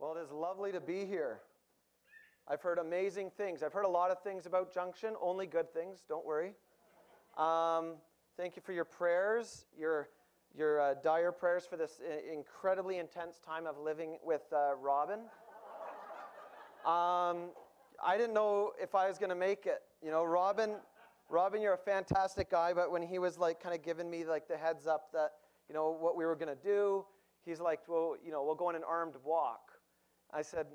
Well, it is lovely to be here. I've heard amazing things. I've heard a lot of things about Junction, only good things, don't worry. Um, thank you for your prayers, your, your uh, dire prayers for this incredibly intense time of living with uh, Robin. Um, I didn't know if I was going to make it. You know, Robin, Robin, you're a fantastic guy, but when he was like kind of giving me like the heads up that, you know, what we were going to do, he's like, well, you know, we'll go on an armed walk. I said,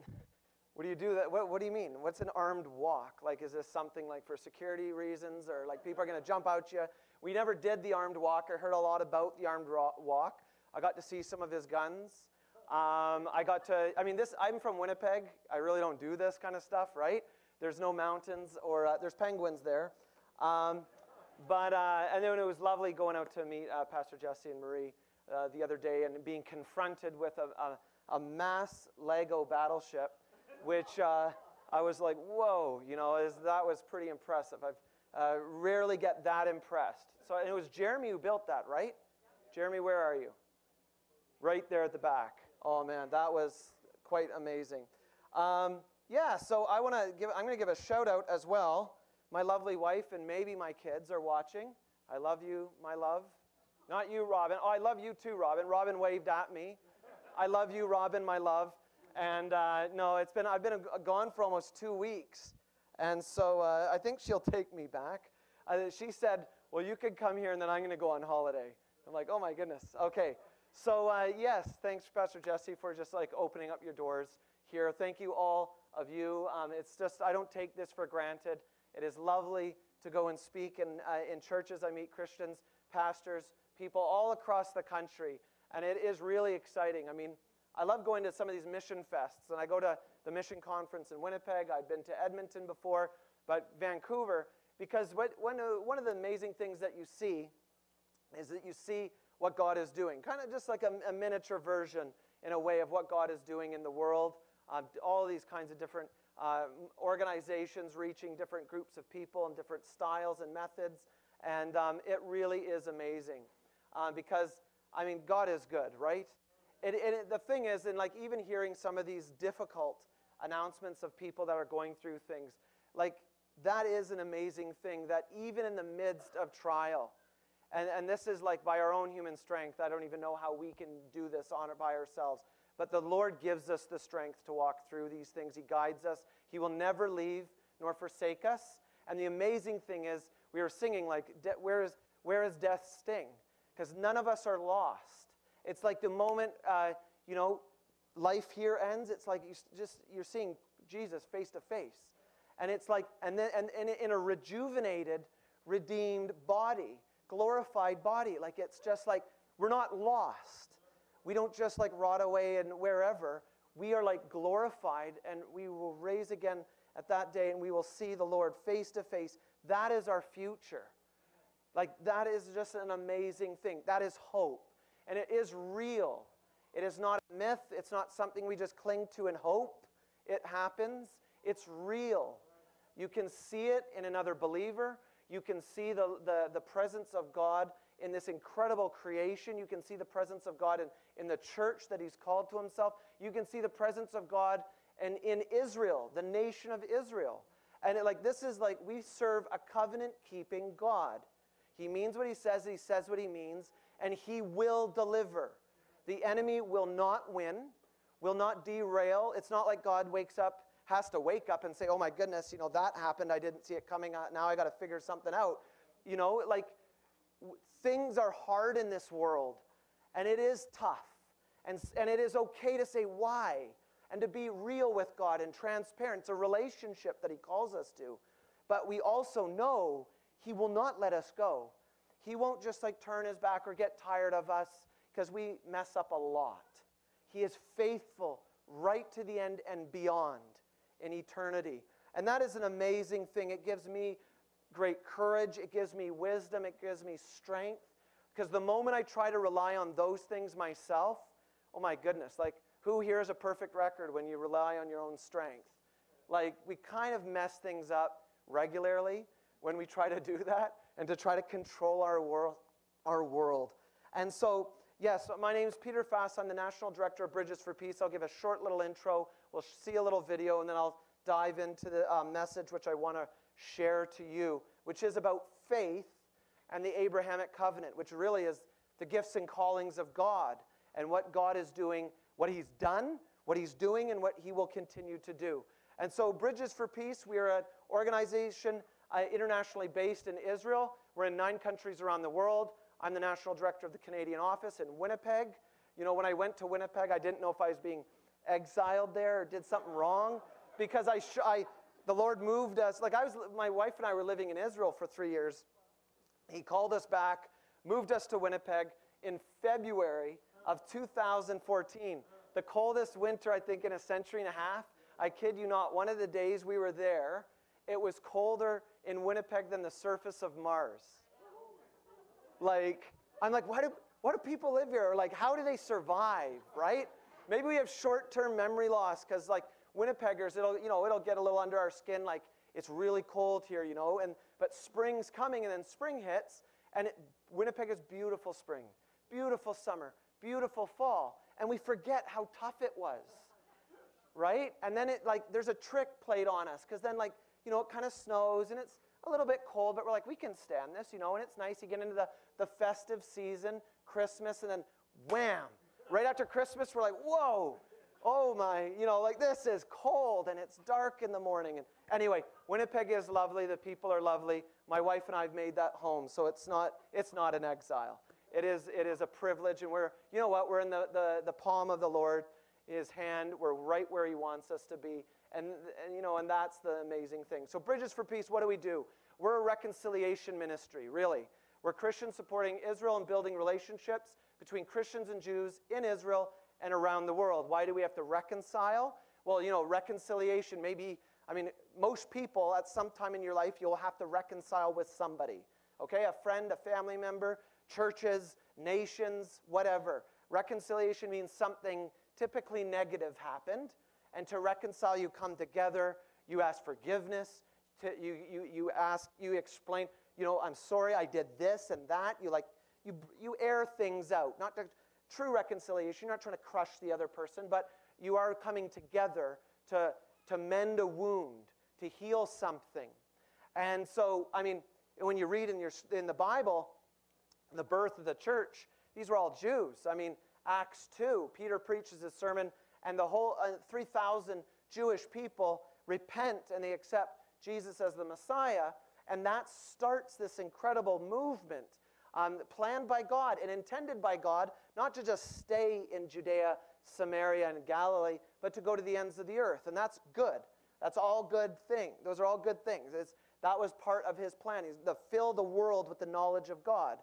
what do you do that? What, what do you mean? What's an armed walk? Like, is this something like for security reasons or like people are going to jump out you? We never did the armed walk. I heard a lot about the armed walk. I got to see some of his guns. Um, I got to, I mean, this, I'm from Winnipeg. I really don't do this kind of stuff, right? There's no mountains or uh, there's penguins there. Um, but, uh, and then it was lovely going out to meet uh, Pastor Jesse and Marie uh, the other day and being confronted with a, a, a mass Lego battleship which uh, I was like, whoa, you know, is, that was pretty impressive. I've uh, rarely get that impressed. So it was Jeremy who built that, right? Jeremy, where are you? Right there at the back. Oh man, that was quite amazing. Um, yeah, so I want to give. I'm going to give a shout out as well. My lovely wife and maybe my kids are watching. I love you, my love. Not you, Robin. Oh, I love you too, Robin. Robin waved at me. I love you, Robin, my love. And uh, no, it's been, I've been gone for almost two weeks. And so uh, I think she'll take me back. Uh, she said, Well, you could come here and then I'm going to go on holiday. I'm like, Oh my goodness. Okay. So, uh, yes, thanks, Pastor Jesse, for just like opening up your doors here. Thank you, all of you. Um, it's just, I don't take this for granted. It is lovely to go and speak in, uh, in churches. I meet Christians, pastors, people all across the country. And it is really exciting. I mean, I love going to some of these mission fests, and I go to the mission conference in Winnipeg. I've been to Edmonton before, but Vancouver, because what, one, of, one of the amazing things that you see is that you see what God is doing, kind of just like a, a miniature version in a way of what God is doing in the world. Uh, all these kinds of different uh, organizations reaching different groups of people and different styles and methods. And um, it really is amazing uh, because, I mean, God is good, right? And, and the thing is, and like even hearing some of these difficult announcements of people that are going through things, like that is an amazing thing that even in the midst of trial, and, and this is like by our own human strength, I don't even know how we can do this on it by ourselves. But the Lord gives us the strength to walk through these things. He guides us. He will never leave nor forsake us. And the amazing thing is, we are singing like, where is, where is death's sting? Because none of us are lost. It's like the moment, uh, you know, life here ends, it's like you just, you're seeing Jesus face to face. And it's like, and then and, and in a rejuvenated, redeemed body, glorified body. Like it's just like, we're not lost. We don't just like rot away and wherever. We are like glorified and we will raise again at that day and we will see the Lord face to face. That is our future. Like that is just an amazing thing. That is hope. And it is real. It is not a myth. It's not something we just cling to and hope it happens. It's real. You can see it in another believer. You can see the, the, the presence of God in this incredible creation. You can see the presence of God in, in the church that He's called to Himself. You can see the presence of God in, in Israel, the nation of Israel. And it, like this is like we serve a covenant keeping God. He means what he says, he says what he means, and he will deliver. The enemy will not win, will not derail. It's not like God wakes up, has to wake up and say, oh my goodness, you know, that happened. I didn't see it coming. Uh, now I got to figure something out. You know, like things are hard in this world, and it is tough. And, and it is okay to say why and to be real with God and transparent. It's a relationship that He calls us to. But we also know he will not let us go. He won't just like turn his back or get tired of us because we mess up a lot. He is faithful right to the end and beyond in eternity. And that is an amazing thing. It gives me great courage, it gives me wisdom, it gives me strength. Because the moment I try to rely on those things myself, oh my goodness, like who here is a perfect record when you rely on your own strength? Like we kind of mess things up regularly when we try to do that and to try to control our world. Our world. And so Yes, my name is Peter Fast. I'm the National Director of Bridges for Peace. I'll give a short little intro. We'll see a little video, and then I'll dive into the uh, message which I want to share to you, which is about faith and the Abrahamic covenant, which really is the gifts and callings of God and what God is doing, what He's done, what He's doing, and what He will continue to do. And so, Bridges for Peace, we are an organization uh, internationally based in Israel. We're in nine countries around the world. I'm the national director of the Canadian office in Winnipeg. You know, when I went to Winnipeg, I didn't know if I was being exiled there or did something wrong because I, I the Lord moved us. Like I was, my wife and I were living in Israel for three years. He called us back, moved us to Winnipeg in February of 2014. The coldest winter, I think, in a century and a half. I kid you not, one of the days we were there, it was colder in Winnipeg than the surface of Mars. Like, I'm like, why do, why do people live here? Or like, how do they survive, right? Maybe we have short-term memory loss because like Winnipeggers, it'll, you know, it'll get a little under our skin like it's really cold here, you know, and, but spring's coming and then spring hits and it, Winnipeg is beautiful spring, beautiful summer, beautiful fall. And we forget how tough it was, right? And then it like, there's a trick played on us because then like, you know, it kind of snows and it's a little bit cold, but we're like, we can stand this, you know, and it's nice. You get into the, the festive season, Christmas, and then wham, right after Christmas, we're like, whoa, oh my, you know, like this is cold and it's dark in the morning. And anyway, Winnipeg is lovely. The people are lovely. My wife and I have made that home, so it's not, it's not an exile. It is, it is a privilege, and we're, you know what, we're in the, the, the palm of the Lord, His hand. We're right where He wants us to be. And, and, you know, and that's the amazing thing. So, Bridges for Peace, what do we do? We're a reconciliation ministry, really. We're Christians supporting Israel and building relationships between Christians and Jews in Israel and around the world. Why do we have to reconcile? Well, you know, reconciliation, maybe, I mean, most people at some time in your life, you'll have to reconcile with somebody. Okay? A friend, a family member, churches, nations, whatever. Reconciliation means something typically negative happened. And to reconcile, you come together, you ask forgiveness, to, you, you, you ask, you explain, you know, I'm sorry I did this and that. You like, you, you air things out. Not to, true reconciliation, you're not trying to crush the other person, but you are coming together to, to mend a wound, to heal something. And so, I mean, when you read in, your, in the Bible, the birth of the church, these were all Jews. I mean, Acts 2, Peter preaches a sermon, and the whole uh, 3,000 Jewish people repent and they accept Jesus as the Messiah. And that starts this incredible movement um, planned by God and intended by God, not to just stay in Judea, Samaria, and Galilee, but to go to the ends of the earth. And that's good. That's all good things. Those are all good things. It's, that was part of his plan. He's to fill the world with the knowledge of God.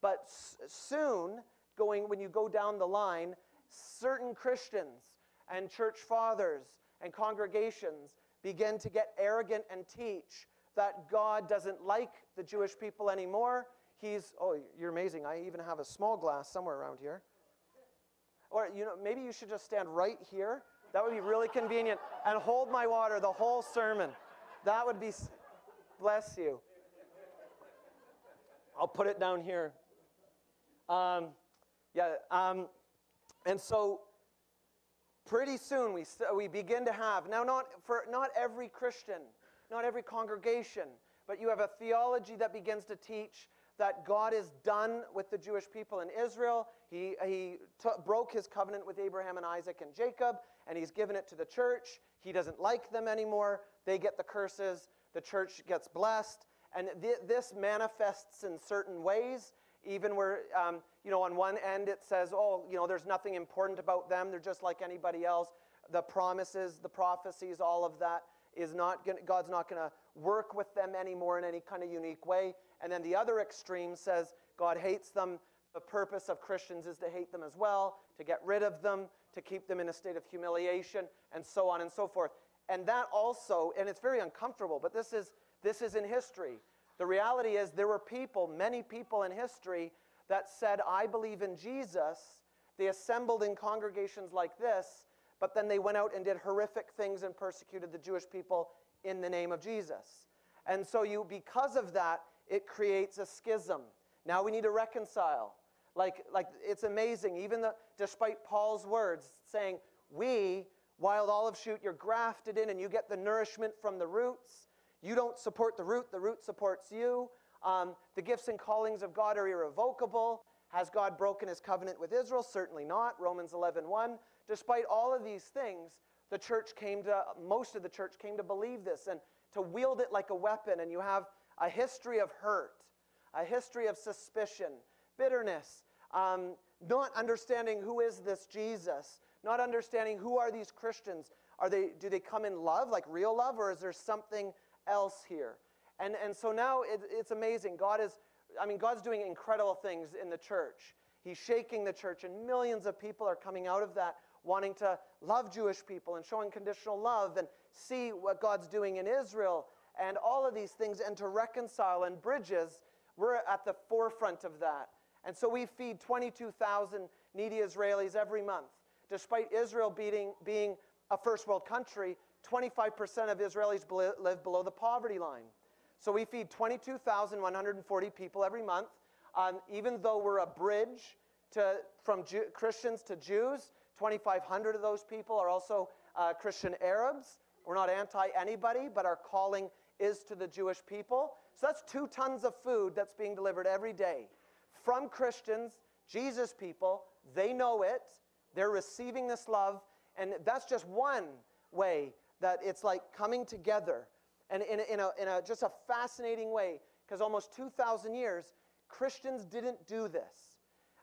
But soon, going when you go down the line, certain Christians and church fathers and congregations begin to get arrogant and teach that God doesn't like the Jewish people anymore. He's, oh, you're amazing. I even have a small glass somewhere around here. Or, you know, maybe you should just stand right here. That would be really convenient. And hold my water the whole sermon. That would be, bless you. I'll put it down here. Um, yeah, um, and so pretty soon we, we begin to have, now not for not every Christian, not every congregation, but you have a theology that begins to teach that God is done with the Jewish people in Israel. He, he broke his covenant with Abraham and Isaac and Jacob, and he's given it to the church. He doesn't like them anymore. They get the curses. The church gets blessed. And th- this manifests in certain ways, even where, um, you know, on one end it says, oh, you know, there's nothing important about them. They're just like anybody else. The promises, the prophecies, all of that is not gonna, God's not going to work with them anymore in any kind of unique way. And then the other extreme says God hates them. The purpose of Christians is to hate them as well, to get rid of them, to keep them in a state of humiliation, and so on and so forth. And that also, and it's very uncomfortable, but this is, this is in history. The reality is there were people, many people in history, that said, I believe in Jesus. They assembled in congregations like this, but then they went out and did horrific things and persecuted the Jewish people in the name of Jesus. And so you, because of that, it creates a schism. Now we need to reconcile. Like, like it's amazing, even the, despite Paul's words saying, We, wild olive shoot, you're grafted in and you get the nourishment from the roots. You don't support the root, the root supports you. Um, the gifts and callings of God are irrevocable. Has God broken his covenant with Israel? Certainly not. Romans 11 1. Despite all of these things, the church came to, most of the church came to believe this and to wield it like a weapon. And you have a history of hurt, a history of suspicion, bitterness, um, not understanding who is this Jesus, not understanding who are these Christians. Are they, do they come in love, like real love, or is there something else here? And, and so now it, it's amazing. God is, I mean, God's doing incredible things in the church. He's shaking the church, and millions of people are coming out of that wanting to love Jewish people and showing conditional love and see what God's doing in Israel and all of these things and to reconcile and bridges. We're at the forefront of that. And so we feed 22,000 needy Israelis every month. Despite Israel being, being a first world country, 25% of Israelis live below the poverty line. So we feed 22,140 people every month. Um, even though we're a bridge to, from Jew, Christians to Jews, 2,500 of those people are also uh, Christian Arabs. We're not anti anybody, but our calling is to the Jewish people. So that's two tons of food that's being delivered every day from Christians, Jesus people. They know it, they're receiving this love, and that's just one way that it's like coming together and in a, in a, in a just a fascinating way, because almost 2,000 years, Christians didn't do this.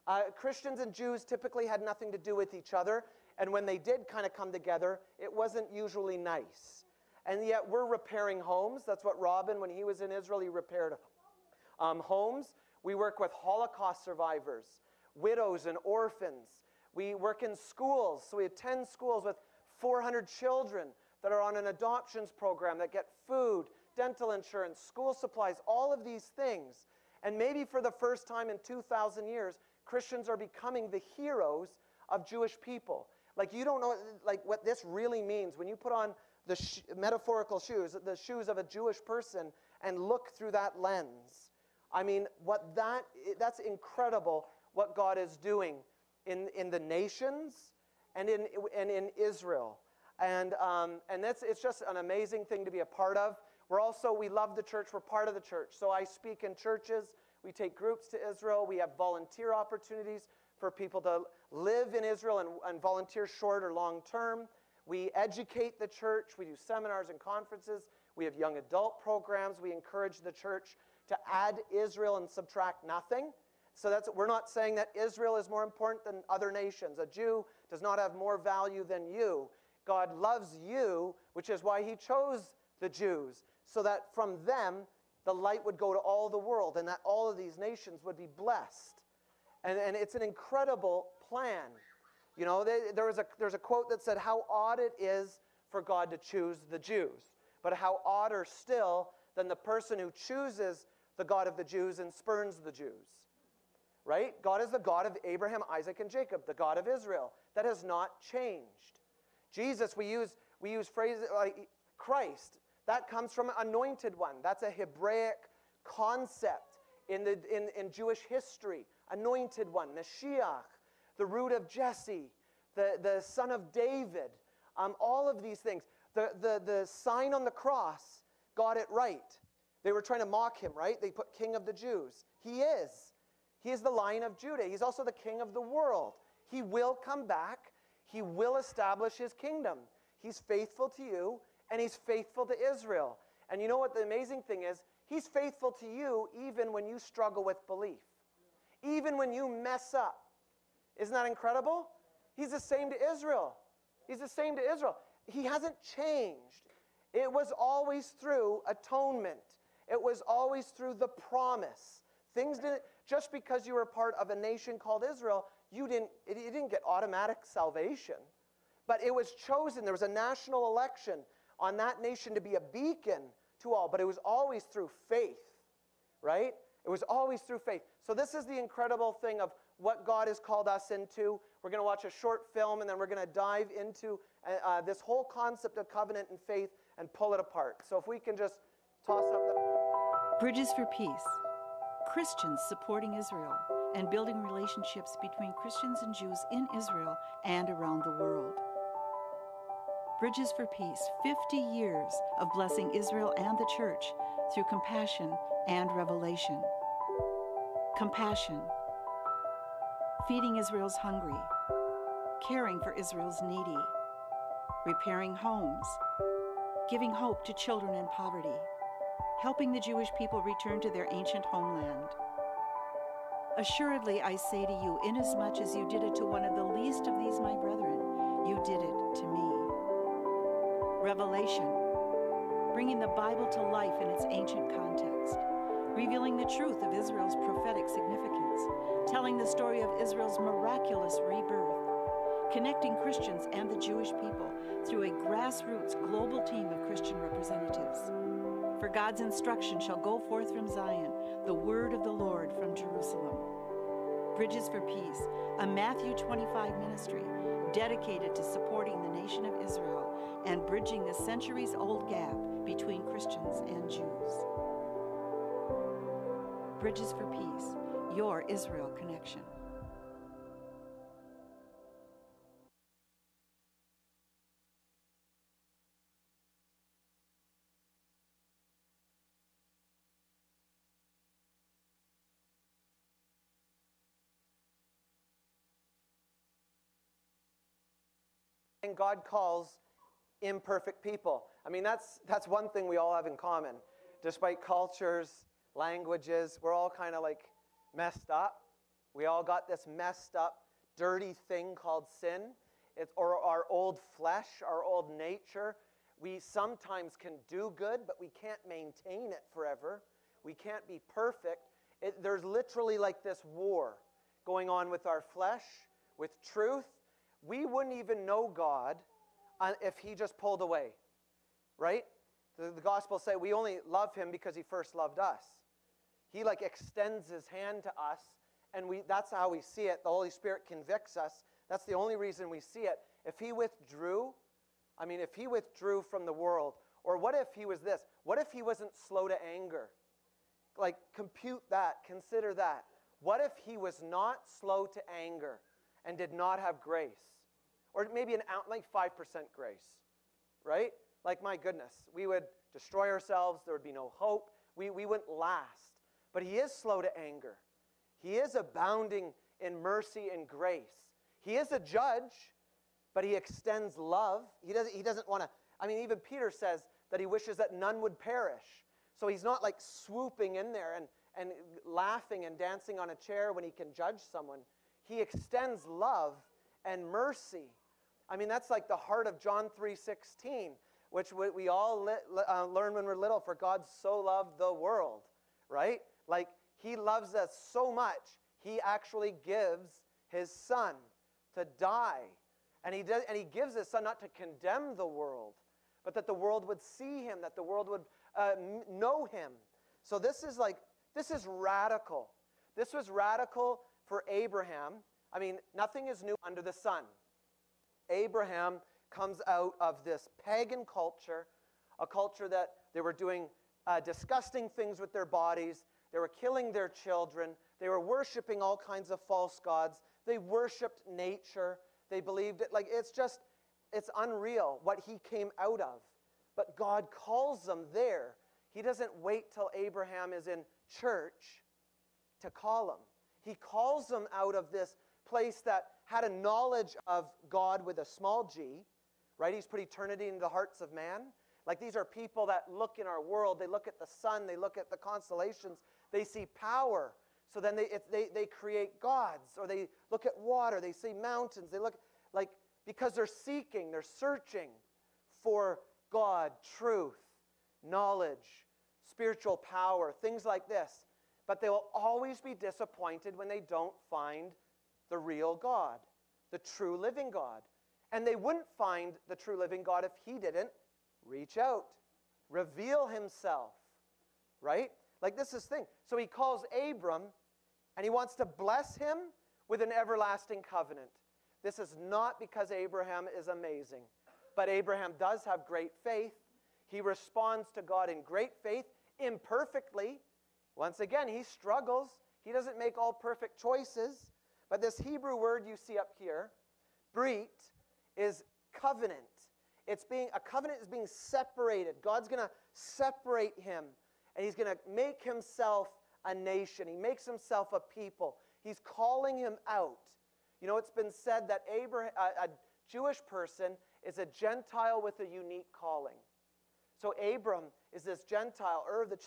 Uh, Christians and Jews typically had nothing to do with each other, and when they did kind of come together, it wasn't usually nice. And yet we're repairing homes. That's what Robin, when he was in Israel, he repaired um, homes. We work with Holocaust survivors, widows, and orphans. We work in schools. So we attend schools with 400 children that are on an adoptions program that get food, dental insurance, school supplies, all of these things. And maybe for the first time in 2,000 years, Christians are becoming the heroes of Jewish people. Like you don't know like what this really means when you put on the sh- metaphorical shoes, the shoes of a Jewish person and look through that lens. I mean, what that that's incredible what God is doing in, in the nations and in, and in Israel. And, um, and that's, it's just an amazing thing to be a part of. We're also, we love the church, we're part of the church. So I speak in churches, we take groups to Israel, we have volunteer opportunities for people to live in Israel and, and volunteer short or long term. We educate the church, we do seminars and conferences, we have young adult programs, we encourage the church to add Israel and subtract nothing. So that's we're not saying that Israel is more important than other nations. A Jew does not have more value than you. God loves you, which is why he chose the Jews, so that from them the light would go to all the world and that all of these nations would be blessed. And, and it's an incredible plan. You know, they, there was a, there's a quote that said, How odd it is for God to choose the Jews, but how odder still than the person who chooses the God of the Jews and spurns the Jews. Right? God is the God of Abraham, Isaac, and Jacob, the God of Israel. That has not changed. Jesus, we use, we use phrases like Christ. That comes from anointed one. That's a Hebraic concept in, the, in, in Jewish history. Anointed one, Mashiach, the root of Jesse, the, the son of David, um, all of these things. The, the, the sign on the cross got it right. They were trying to mock him, right? They put King of the Jews. He is. He is the Lion of Judah. He's also the King of the world. He will come back he will establish his kingdom. He's faithful to you and he's faithful to Israel. And you know what the amazing thing is? He's faithful to you even when you struggle with belief, even when you mess up. Isn't that incredible? He's the same to Israel. He's the same to Israel. He hasn't changed. It was always through atonement, it was always through the promise. Things didn't, just because you were part of a nation called Israel you didn't, it, you didn't get automatic salvation. But it was chosen. There was a national election on that nation to be a beacon to all, but it was always through faith, right? It was always through faith. So, this is the incredible thing of what God has called us into. We're going to watch a short film and then we're going to dive into uh, uh, this whole concept of covenant and faith and pull it apart. So, if we can just toss up the. Bridges for Peace Christians supporting Israel and building relationships between Christians and Jews in Israel and around the world. Bridges for Peace 50 years of blessing Israel and the church through compassion and revelation. Compassion, feeding Israel's hungry, caring for Israel's needy, repairing homes, giving hope to children in poverty, helping the Jewish people return to their ancient homeland. Assuredly, I say to you, inasmuch as you did it to one of the least of these my brethren, you did it to me. Revelation, bringing the Bible to life in its ancient context, revealing the truth of Israel's prophetic significance, telling the story of Israel's miraculous rebirth, connecting Christians and the Jewish people through a grassroots global team of Christian representatives. For God's instruction shall go forth from Zion, the word of the Lord from Jerusalem. Bridges for Peace, a Matthew 25 ministry dedicated to supporting the nation of Israel and bridging the centuries old gap between Christians and Jews. Bridges for Peace, your Israel connection. God calls imperfect people. I mean, that's, that's one thing we all have in common. Despite cultures, languages, we're all kind of like messed up. We all got this messed up, dirty thing called sin. Or our old flesh, our old nature. We sometimes can do good, but we can't maintain it forever. We can't be perfect. It, there's literally like this war going on with our flesh, with truth. We wouldn't even know God uh, if he just pulled away, right? The, the Gospels say we only love him because he first loved us. He like extends his hand to us, and we, that's how we see it. The Holy Spirit convicts us. That's the only reason we see it. If he withdrew, I mean, if he withdrew from the world, or what if he was this? What if he wasn't slow to anger? Like, compute that, consider that. What if he was not slow to anger and did not have grace? Or maybe an out, like 5% grace, right? Like, my goodness, we would destroy ourselves, there would be no hope, we, we wouldn't last. But he is slow to anger, he is abounding in mercy and grace. He is a judge, but he extends love. He doesn't, he doesn't want to, I mean, even Peter says that he wishes that none would perish. So he's not like swooping in there and, and laughing and dancing on a chair when he can judge someone. He extends love and mercy. I mean, that's like the heart of John 3:16, which we all uh, learn when we're little. For God so loved the world, right? Like He loves us so much, He actually gives His Son to die, and He does, and He gives His Son not to condemn the world, but that the world would see Him, that the world would uh, know Him. So this is like this is radical. This was radical for Abraham. I mean, nothing is new under the sun. Abraham comes out of this pagan culture, a culture that they were doing uh, disgusting things with their bodies, they were killing their children, they were worshiping all kinds of false gods, they worshiped nature, they believed it. Like, it's just, it's unreal what he came out of. But God calls them there. He doesn't wait till Abraham is in church to call them. He calls them out of this place that had a knowledge of God with a small g, right? He's put eternity into the hearts of man. Like these are people that look in our world, they look at the sun, they look at the constellations, they see power. So then they, they, they create gods, or they look at water, they see mountains, they look like, because they're seeking, they're searching for God, truth, knowledge, spiritual power, things like this. But they will always be disappointed when they don't find the real God, the true living God. And they wouldn't find the true living God if he didn't reach out, reveal himself, right? Like this is thing. So he calls Abram and he wants to bless him with an everlasting covenant. This is not because Abraham is amazing, but Abraham does have great faith. He responds to God in great faith, imperfectly. Once again, he struggles. He doesn't make all perfect choices. But this Hebrew word you see up here, brit, is covenant. It's being a covenant is being separated. God's going to separate him and he's going to make himself a nation. He makes himself a people. He's calling him out. You know, it's been said that Abraham, a, a Jewish person is a Gentile with a unique calling. So Abram is this Gentile, Ur of the,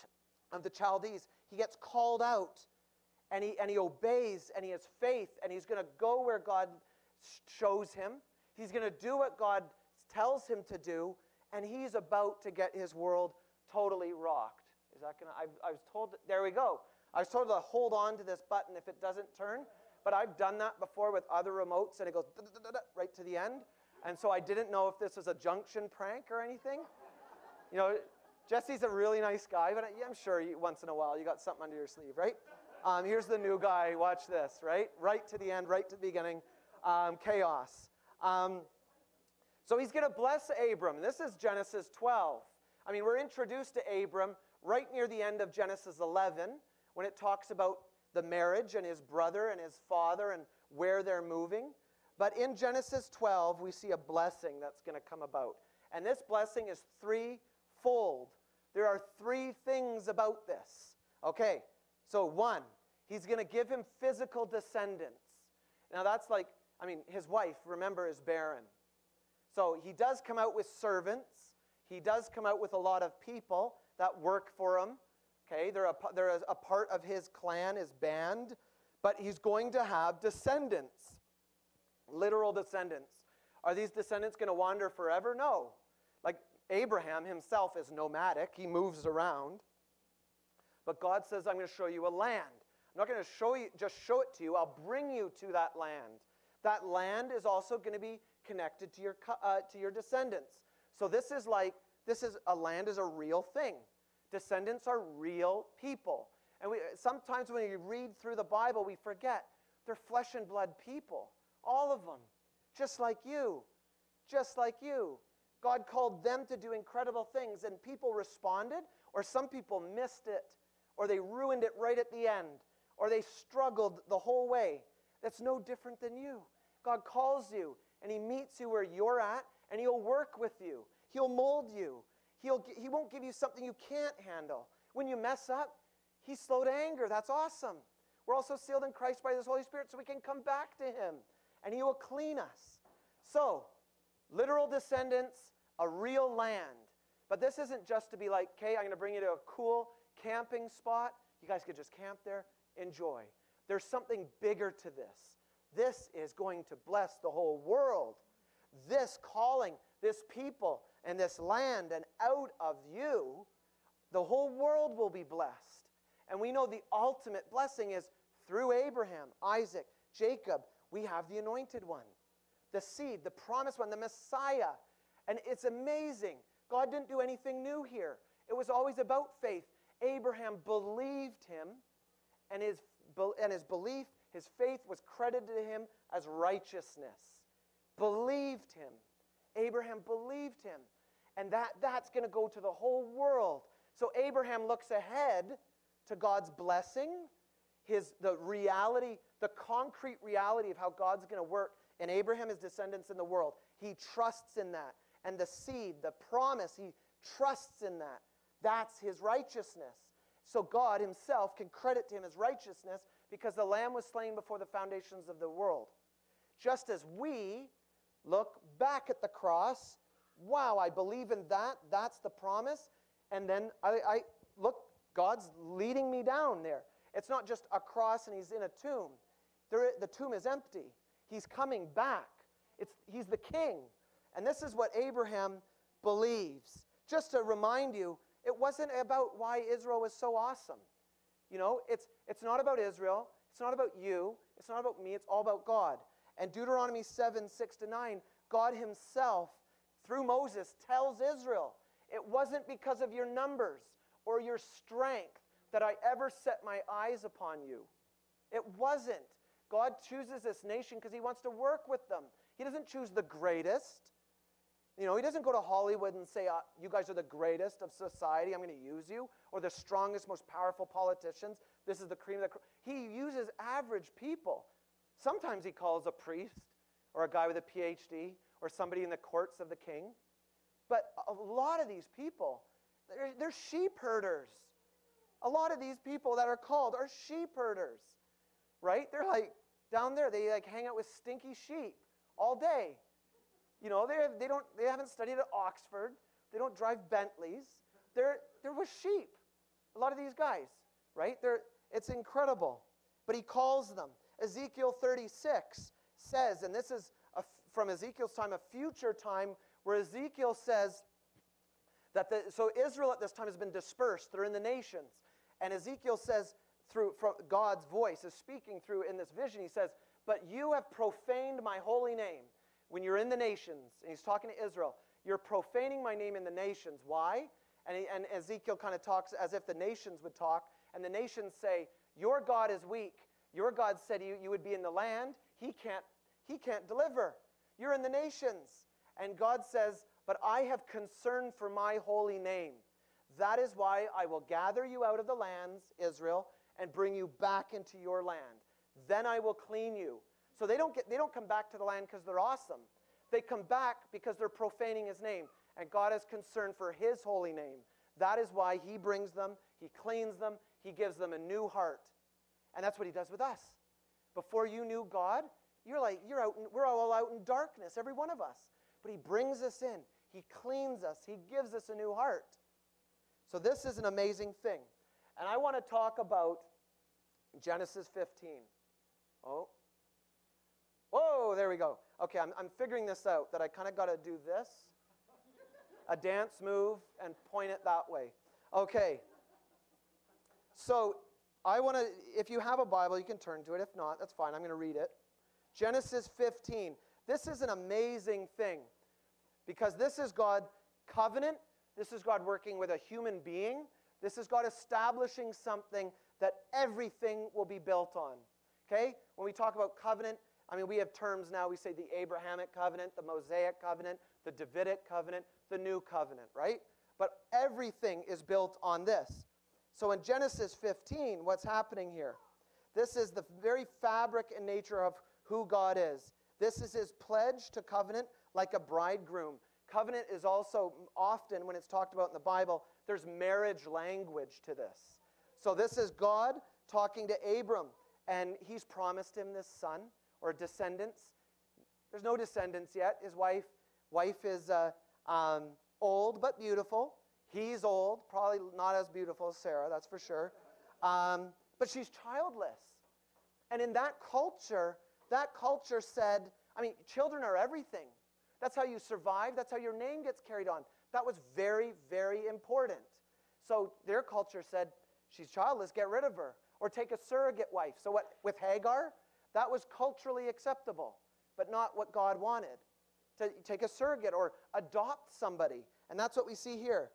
of the Chaldees. He gets called out and he, and he obeys and he has faith and he's going to go where God shows him. He's going to do what God tells him to do and he's about to get his world totally rocked. Is that going to, I was told, there we go. I was told to hold on to this button if it doesn't turn, but I've done that before with other remotes and it goes right to the end. And so I didn't know if this was a junction prank or anything. You know, Jesse's a really nice guy, but I'm sure you, once in a while you got something under your sleeve, right? Um, here's the new guy. Watch this, right? Right to the end, right to the beginning. Um, chaos. Um, so he's going to bless Abram. This is Genesis 12. I mean, we're introduced to Abram right near the end of Genesis 11 when it talks about the marriage and his brother and his father and where they're moving. But in Genesis 12, we see a blessing that's going to come about. And this blessing is threefold. There are three things about this. Okay, so one, he's going to give him physical descendants. Now that's like, I mean, his wife, remember, is barren. So he does come out with servants. He does come out with a lot of people that work for him. Okay, they're a, they're a part of his clan, his band. But he's going to have descendants, literal descendants. Are these descendants going to wander forever? No. Like Abraham himself is nomadic, he moves around. But God says, I'm going to show you a land. I'm not going to show you, just show it to you, I'll bring you to that land. That land is also going to be connected to your, uh, to your descendants. So this is like, this is a land is a real thing. Descendants are real people. And we, sometimes when you read through the Bible, we forget they're flesh and blood people. All of them. Just like you. Just like you. God called them to do incredible things, and people responded, or some people missed it, or they ruined it right at the end, or they struggled the whole way. That's no different than you. God calls you, and He meets you where you're at, and He'll work with you. He'll mold you. He'll, he won't give you something you can't handle. When you mess up, He's slow to anger. That's awesome. We're also sealed in Christ by His Holy Spirit so we can come back to Him, and He will clean us. So, literal descendants, a real land. But this isn't just to be like, okay, I'm going to bring you to a cool camping spot. You guys could just camp there, enjoy. There's something bigger to this. This is going to bless the whole world. This calling, this people, and this land, and out of you, the whole world will be blessed. And we know the ultimate blessing is through Abraham, Isaac, Jacob, we have the anointed one, the seed, the promised one, the Messiah. And it's amazing. God didn't do anything new here. It was always about faith. Abraham believed him, and his, and his belief, his faith was credited to him as righteousness. Believed him. Abraham believed him. And that, that's going to go to the whole world. So Abraham looks ahead to God's blessing, his, the reality, the concrete reality of how God's going to work in Abraham, his descendants in the world. He trusts in that. And the seed, the promise, he trusts in that. That's his righteousness. So God himself can credit to him his righteousness because the lamb was slain before the foundations of the world. Just as we look back at the cross, wow, I believe in that, that's the promise. And then I, I look, God's leading me down there. It's not just a cross and he's in a tomb. There, the tomb is empty. He's coming back. It's, he's the king. And this is what Abraham believes. Just to remind you, it wasn't about why Israel was so awesome. You know, it's, it's not about Israel. It's not about you. It's not about me. It's all about God. And Deuteronomy 7 6 to 9, God Himself, through Moses, tells Israel, It wasn't because of your numbers or your strength that I ever set my eyes upon you. It wasn't. God chooses this nation because He wants to work with them. He doesn't choose the greatest. You know, he doesn't go to Hollywood and say, uh, You guys are the greatest of society, I'm going to use you, or the strongest, most powerful politicians. this is the cream of the. He uses average people. Sometimes he calls a priest or a guy with a PhD or somebody in the courts of the king. But a lot of these people, they're, they're sheep herders. A lot of these people that are called are sheep herders, right? They're like down there, they like hang out with stinky sheep all day. You know, they, they, don't, they haven't studied at Oxford. They don't drive Bentleys. They're, they're with sheep. A lot of these guys, right? They're, it's incredible. But he calls them. Ezekiel 36 says, and this is a, from Ezekiel's time, a future time, where Ezekiel says that the, so Israel at this time has been dispersed. They're in the nations. And Ezekiel says, through from God's voice is speaking through in this vision, he says, But you have profaned my holy name when you're in the nations. And he's talking to Israel. You're profaning my name in the nations. Why? And, he, and Ezekiel kind of talks as if the nations would talk. And the nations say, Your God is weak. Your God said you, you would be in the land. He can't, he can't deliver. You're in the nations. And God says, But I have concern for my holy name. That is why I will gather you out of the lands, Israel, and bring you back into your land. Then I will clean you. So they don't, get, they don't come back to the land because they're awesome. They come back because they're profaning his name. And God is concerned for his holy name. That is why he brings them, he cleans them, he gives them a new heart. And that's what he does with us. Before you knew God, you're like, you're out in, we're all out in darkness, every one of us. But he brings us in, he cleans us, he gives us a new heart. So this is an amazing thing. And I want to talk about Genesis 15. Oh. Whoa, there we go. Okay, I'm, I'm figuring this out that I kind of got to do this, a dance move, and point it that way. Okay. So I want to, if you have a Bible, you can turn to it. If not, that's fine. I'm going to read it. Genesis 15. This is an amazing thing because this is God covenant. This is God working with a human being. This is God establishing something that everything will be built on. Okay? When we talk about covenant, I mean, we have terms now. We say the Abrahamic covenant, the Mosaic covenant, the Davidic covenant, the new covenant, right? But everything is built on this. So in Genesis 15, what's happening here? This is the very fabric and nature of who God is. This is his pledge to covenant like a bridegroom. Covenant is also often, when it's talked about in the Bible, there's marriage language to this. So this is God talking to Abram, and he's promised him this son or descendants. There's no descendants yet. His wife, wife is uh, um, old but beautiful. He's old, probably not as beautiful as Sarah, that's for sure. Um, but she's childless. And in that culture, that culture said, I mean, children are everything. That's how you survive, that's how your name gets carried on. That was very, very important. So their culture said, she's childless, get rid of her. Or take a surrogate wife. So what with Hagar, that was culturally acceptable, but not what God wanted. To take a surrogate or adopt somebody. And that's what we see here.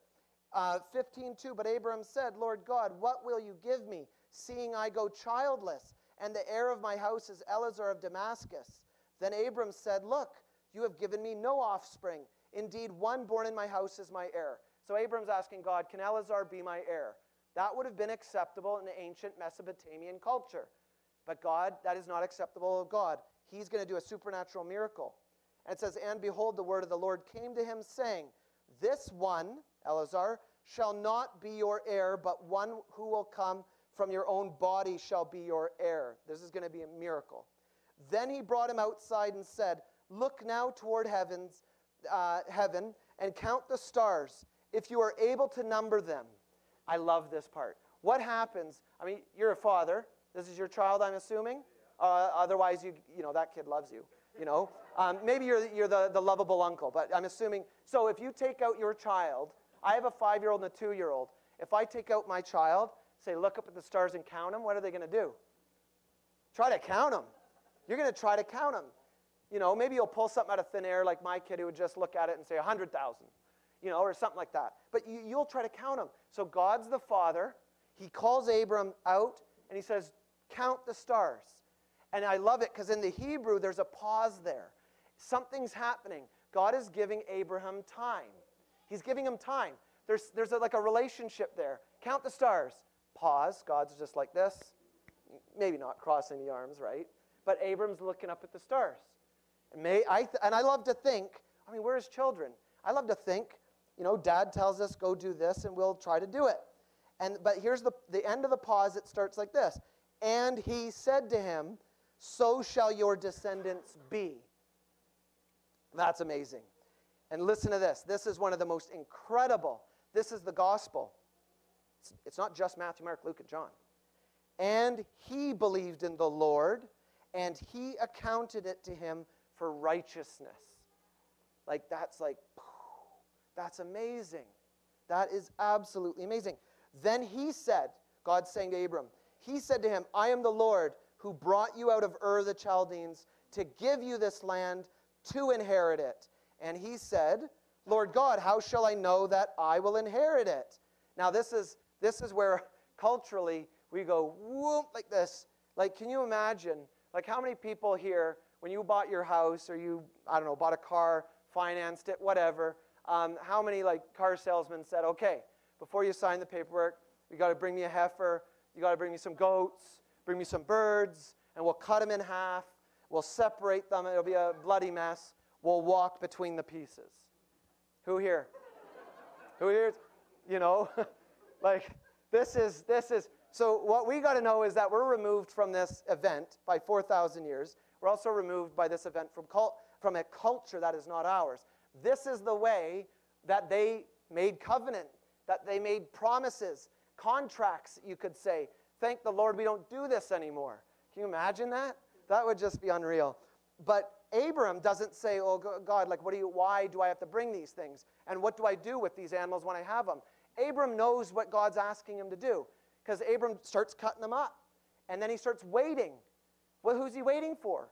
Uh, 15.2, but Abram said, Lord God, what will you give me, seeing I go childless, and the heir of my house is Eliezer of Damascus? Then Abram said, Look, you have given me no offspring. Indeed, one born in my house is my heir. So Abram's asking God, Can Eliezer be my heir? That would have been acceptable in ancient Mesopotamian culture. But God, that is not acceptable of God. He's going to do a supernatural miracle. And it says, And behold, the word of the Lord came to him, saying, This one, Eliezer, shall not be your heir, but one who will come from your own body shall be your heir. This is going to be a miracle. Then he brought him outside and said, Look now toward heavens, uh, heaven and count the stars, if you are able to number them. I love this part. What happens? I mean, you're a father. This is your child, I'm assuming. Uh, otherwise, you, you know, that kid loves you. You know, um, maybe you're, you're the, the lovable uncle, but I'm assuming. So if you take out your child, I have a five year old and a two year old. If I take out my child, say, look up at the stars and count them, what are they going to do? Try to count them. You're going to try to count them. You know, maybe you'll pull something out of thin air like my kid who would just look at it and say 100,000, you know, or something like that. But you, you'll try to count them. So God's the Father. He calls Abram out and he says, Count the stars. And I love it because in the Hebrew, there's a pause there. Something's happening. God is giving Abraham time. He's giving him time. There's, there's a, like a relationship there. Count the stars. pause. God's just like this. Maybe not crossing the arms, right? But Abram's looking up at the stars. May, I th- and I love to think, I mean, we're his children. I love to think, you know, dad tells us, go do this, and we'll try to do it. And, but here's the, the end of the pause. It starts like this. And he said to him, So shall your descendants be. That's amazing. And listen to this. This is one of the most incredible. This is the gospel. It's, it's not just Matthew, Mark, Luke, and John. And he believed in the Lord, and he accounted it to him for righteousness. Like, that's like, that's amazing. That is absolutely amazing. Then he said, God saying to Abram, He said to him, I am the Lord who brought you out of Ur the Chaldeans to give you this land to inherit it. And he said, Lord God, how shall I know that I will inherit it? Now, this is, this is where culturally we go whoop like this. Like, can you imagine? Like, how many people here, when you bought your house or you, I don't know, bought a car, financed it, whatever, um, how many like car salesmen said, okay, before you sign the paperwork, you got to bring me a heifer, you got to bring me some goats, bring me some birds, and we'll cut them in half, we'll separate them, it'll be a bloody mess, we'll walk between the pieces. Who here? Who here? You know, like this is this is so what we got to know is that we're removed from this event by 4,000 years. We're also removed by this event from cult, from a culture that is not ours. This is the way that they made covenant, that they made promises, contracts, you could say. Thank the Lord we don't do this anymore. Can you imagine that? That would just be unreal. But Abram doesn't say, "Oh God, like what do you why do I have to bring these things? And what do I do with these animals when I have them?" Abram knows what God's asking him to do because Abram starts cutting them up. And then he starts waiting. Well, who's he waiting for?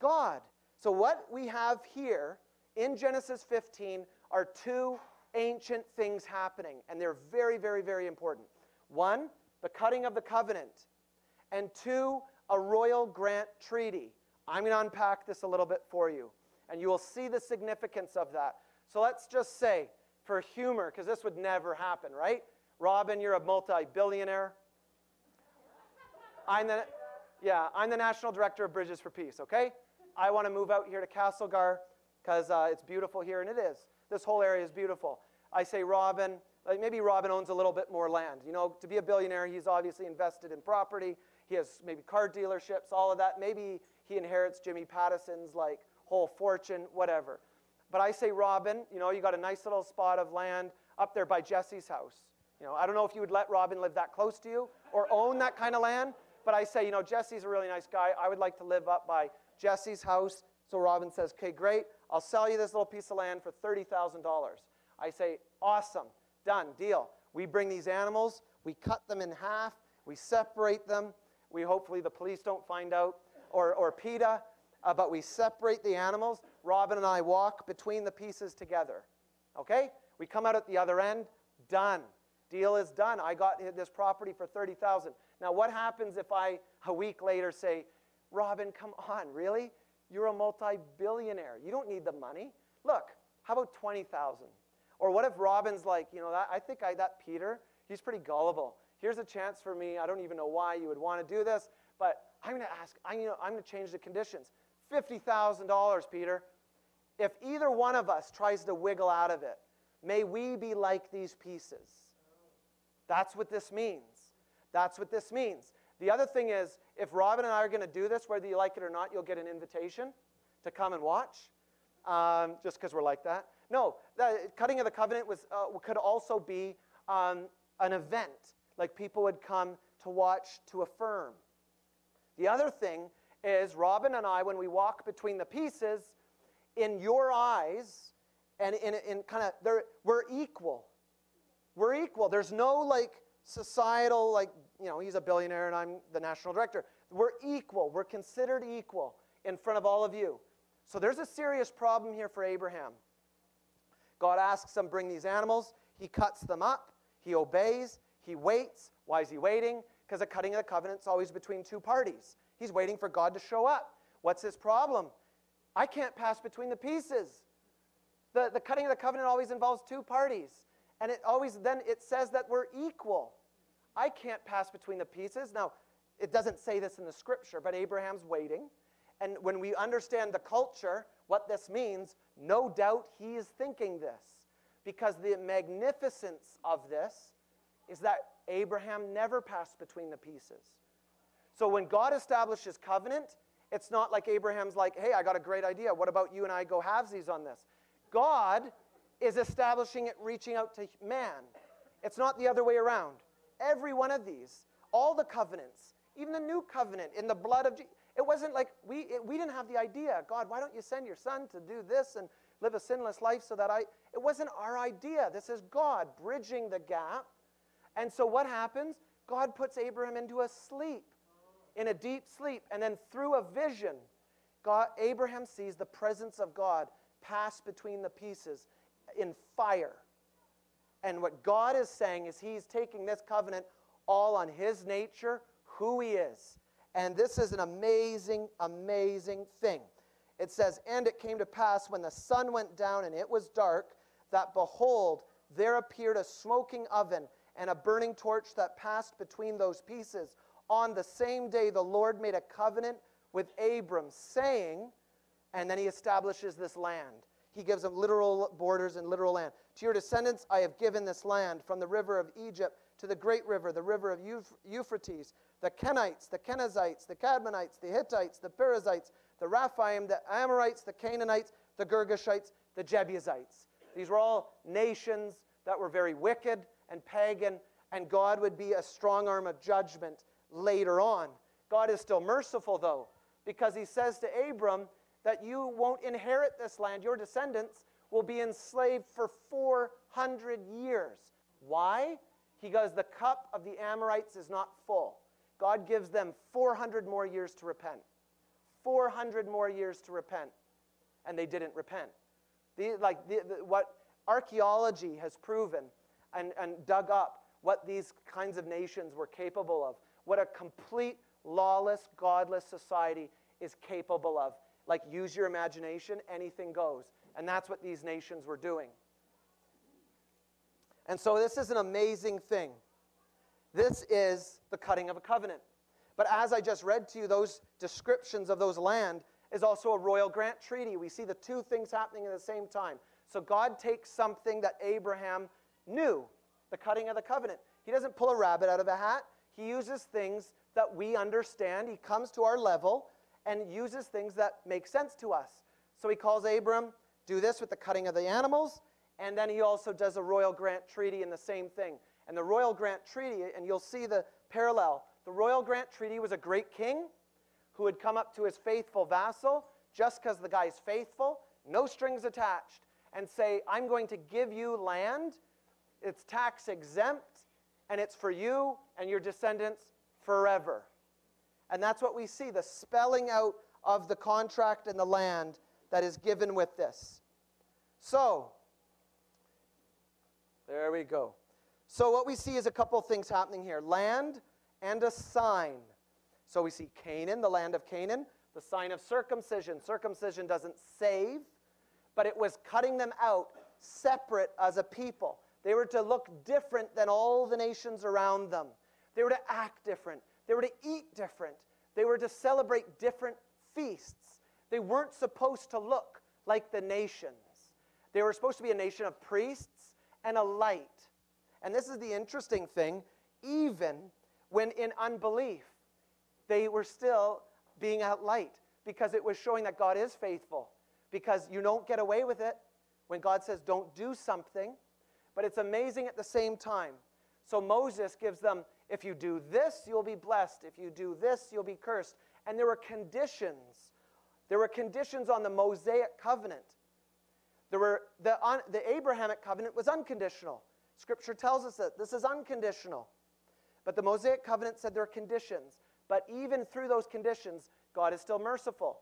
God. So what we have here in Genesis 15 are two ancient things happening, and they're very, very, very important. One, the cutting of the covenant, and two, a royal grant treaty. I'm going to unpack this a little bit for you, and you will see the significance of that. So let's just say, for humor, because this would never happen, right? Robin, you're a multi billionaire. I'm the, yeah, I'm the national director of Bridges for Peace, okay? I want to move out here to Castlegar because uh, it's beautiful here, and it is. This whole area is beautiful. I say, Robin, like maybe Robin owns a little bit more land. You know, to be a billionaire, he's obviously invested in property. He has maybe car dealerships, all of that. Maybe he inherits Jimmy Pattison's like whole fortune, whatever. But I say, Robin, you know, you got a nice little spot of land up there by Jesse's house. You know, I don't know if you would let Robin live that close to you or own that kind of land, but I say, you know, Jesse's a really nice guy. I would like to live up by Jesse's house. So Robin says, okay, great. I'll sell you this little piece of land for $30,000. I say, awesome, done, deal. We bring these animals, we cut them in half, we separate them. We hopefully the police don't find out, or, or PETA, uh, but we separate the animals. Robin and I walk between the pieces together. Okay? We come out at the other end, done. Deal is done. I got this property for 30,000. Now what happens if I a week later say, "Robin, come on, really? You're a multi-billionaire. You don't need the money. Look, how about 20,000? Or what if Robin's like, you know, that, I think I, that Peter, he's pretty gullible. Here's a chance for me. I don't even know why you would want to do this, but I'm going to ask, I'm going to change the conditions. $50,000, Peter. If either one of us tries to wiggle out of it, may we be like these pieces. That's what this means. That's what this means. The other thing is, if Robin and I are going to do this, whether you like it or not, you'll get an invitation to come and watch, um, just because we're like that. No, the cutting of the covenant was, uh, could also be um, an event, like people would come to watch to affirm. The other thing is, Robin and I, when we walk between the pieces, in your eyes, and in, in kind of, we're equal. We're equal. There's no like societal, like, you know, he's a billionaire and I'm the national director. We're equal. We're considered equal in front of all of you. So there's a serious problem here for Abraham. God asks him, bring these animals. He cuts them up. He obeys. He waits. Why is he waiting? Because the cutting of the covenant is always between two parties. He's waiting for God to show up. What's his problem? I can't pass between the pieces. The, the cutting of the covenant always involves two parties. And it always then it says that we're equal. I can't pass between the pieces. Now, it doesn't say this in the scripture, but Abraham's waiting. And when we understand the culture, what this means, no doubt he is thinking this. Because the magnificence of this is that Abraham never passed between the pieces. So when God establishes covenant, it's not like Abraham's like, hey, I got a great idea. What about you and I go halvesies on this? God is establishing it, reaching out to man. It's not the other way around. Every one of these, all the covenants, even the new covenant in the blood of Jesus, it wasn't like we, it, we didn't have the idea, God, why don't you send your son to do this and live a sinless life so that I, it wasn't our idea. This is God bridging the gap. And so what happens? God puts Abraham into a sleep, in a deep sleep. And then through a vision, God, Abraham sees the presence of God pass between the pieces in fire. And what God is saying is He's taking this covenant all on His nature, who He is. And this is an amazing, amazing thing. It says, And it came to pass when the sun went down and it was dark, that behold, there appeared a smoking oven and a burning torch that passed between those pieces. On the same day, the Lord made a covenant with Abram, saying, and then he establishes this land. He gives them literal borders and literal land. To your descendants, I have given this land from the river of Egypt to the great river, the river of Euphrates, the Kenites, the Kenizzites, the Cadmonites, the Hittites, the Perizzites, the Rephaim, the Amorites, the Canaanites, the Girgashites, the Jebusites. These were all nations that were very wicked and pagan, and God would be a strong arm of judgment later on. God is still merciful, though, because he says to Abram that you won't inherit this land. Your descendants will be enslaved for 400 years. Why? He goes, the cup of the Amorites is not full. God gives them 400 more years to repent. 400 more years to repent. And they didn't repent. The, like the, the, what archaeology has proven and, and dug up what these kinds of nations were capable of, what a complete lawless, godless society is capable of. Like, use your imagination, anything goes. And that's what these nations were doing. And so, this is an amazing thing. This is the cutting of a covenant. But as I just read to you, those descriptions of those land is also a royal grant treaty. We see the two things happening at the same time. So God takes something that Abraham knew, the cutting of the covenant. He doesn't pull a rabbit out of a hat. He uses things that we understand. He comes to our level and uses things that make sense to us. So he calls Abram, do this with the cutting of the animals, and then he also does a royal grant treaty in the same thing. And the royal grant treaty, and you'll see the parallel, the royal grant treaty was a great king who would come up to his faithful vassal just because the guy's faithful, no strings attached, and say, I'm going to give you land, it's tax exempt, and it's for you and your descendants forever. And that's what we see the spelling out of the contract and the land that is given with this. So, there we go. So, what we see is a couple things happening here land and a sign. So, we see Canaan, the land of Canaan, the sign of circumcision. Circumcision doesn't save, but it was cutting them out separate as a people. They were to look different than all the nations around them. They were to act different. They were to eat different. They were to celebrate different feasts. They weren't supposed to look like the nations. They were supposed to be a nation of priests and a light. And this is the interesting thing, even when in unbelief, they were still being a light because it was showing that God is faithful. Because you don't get away with it when God says don't do something, but it's amazing at the same time. So Moses gives them if you do this, you'll be blessed. If you do this, you'll be cursed. And there were conditions. There were conditions on the Mosaic covenant. There were the, the Abrahamic covenant was unconditional. Scripture tells us that this is unconditional. But the Mosaic covenant said there are conditions. But even through those conditions, God is still merciful.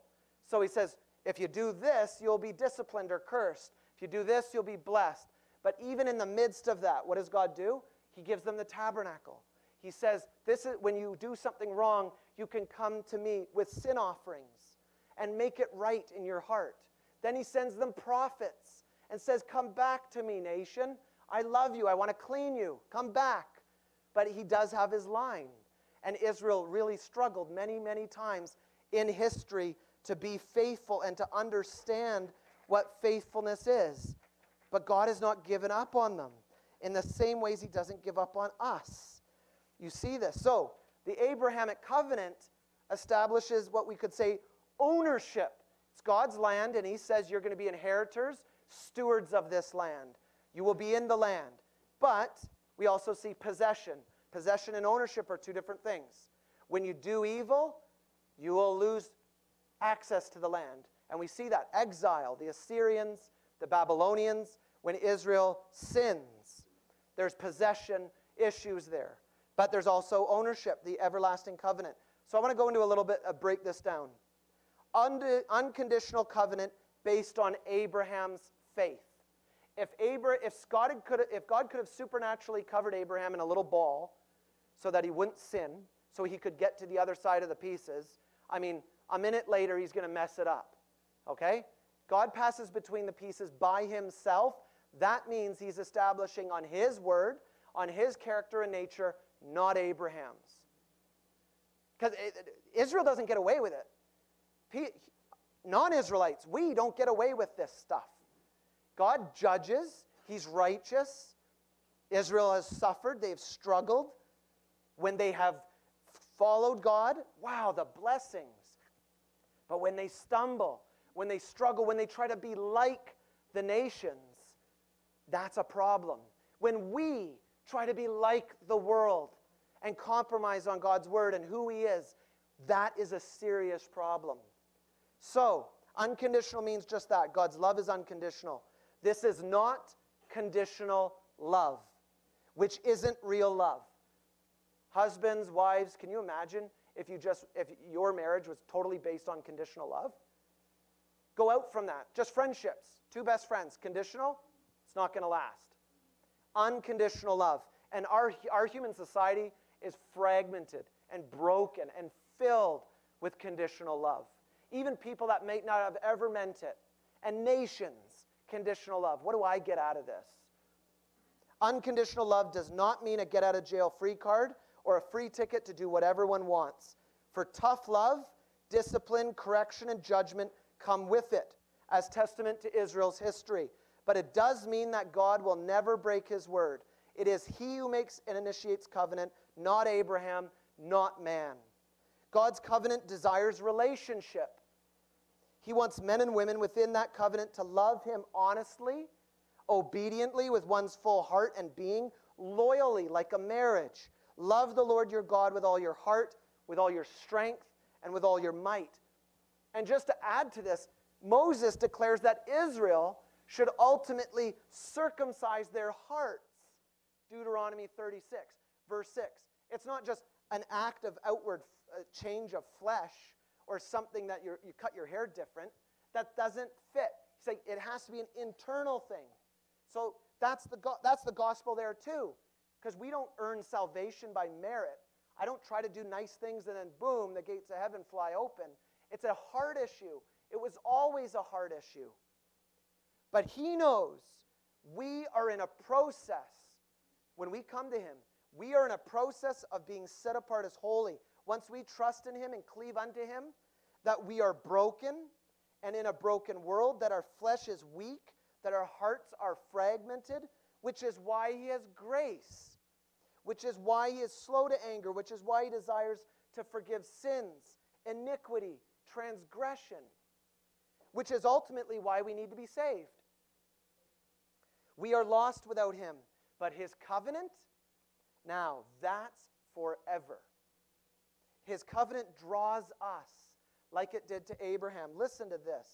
So he says, if you do this, you'll be disciplined or cursed. If you do this, you'll be blessed. But even in the midst of that, what does God do? He gives them the tabernacle. He says, this is, when you do something wrong, you can come to me with sin offerings and make it right in your heart. Then he sends them prophets and says, Come back to me, nation. I love you. I want to clean you. Come back. but he does have his line. And Israel really struggled many, many times in history to be faithful and to understand what faithfulness is. But God has not given up on them in the same ways he doesn't give up on us. You see this. So, the Abrahamic covenant establishes what we could say ownership. It's God's land, and he says you're going to be inheritors, stewards of this land. You will be in the land. But we also see possession. Possession and ownership are two different things. When you do evil, you will lose access to the land. And we see that exile, the Assyrians, the Babylonians, when Israel sins. There's possession issues there. But there's also ownership, the everlasting covenant. So I want to go into a little bit, uh, break this down. Unconditional covenant based on Abraham's faith. If, Abra- if, could, if God could have supernaturally covered Abraham in a little ball so that he wouldn't sin, so he could get to the other side of the pieces, I mean, a minute later he's going to mess it up. Okay? God passes between the pieces by himself. That means he's establishing on his word, on his character and nature, not Abraham's. Because Israel doesn't get away with it. Non Israelites, we don't get away with this stuff. God judges, He's righteous. Israel has suffered, they've struggled. When they have followed God, wow, the blessings. But when they stumble, when they struggle, when they try to be like the nations, that's a problem. When we try to be like the world and compromise on God's word and who He is, that is a serious problem. So, unconditional means just that God's love is unconditional. This is not conditional love, which isn't real love. Husbands, wives, can you imagine if you just if your marriage was totally based on conditional love? Go out from that. Just friendships, two best friends, conditional, it's not going to last. Unconditional love. And our, our human society is fragmented and broken and filled with conditional love. Even people that may not have ever meant it. And nations, conditional love. What do I get out of this? Unconditional love does not mean a get out of jail free card or a free ticket to do whatever one wants. For tough love, discipline, correction, and judgment come with it as testament to Israel's history. But it does mean that God will never break his word. It is he who makes and initiates covenant, not Abraham, not man. God's covenant desires relationship. He wants men and women within that covenant to love him honestly, obediently, with one's full heart and being, loyally, like a marriage. Love the Lord your God with all your heart, with all your strength, and with all your might. And just to add to this, Moses declares that Israel should ultimately circumcise their hearts. Deuteronomy 36, verse 6. It's not just an act of outward uh, change of flesh or something that you cut your hair different. That doesn't fit. He's saying it has to be an internal thing. So that's the, go- that's the gospel there too. Because we don't earn salvation by merit. I don't try to do nice things and then boom, the gates of heaven fly open. It's a heart issue. It was always a heart issue. But he knows we are in a process when we come to him. We are in a process of being set apart as holy. Once we trust in him and cleave unto him, that we are broken and in a broken world, that our flesh is weak, that our hearts are fragmented, which is why he has grace, which is why he is slow to anger, which is why he desires to forgive sins, iniquity, transgression, which is ultimately why we need to be saved. We are lost without him, but his covenant, now that's forever. His covenant draws us like it did to Abraham. Listen to this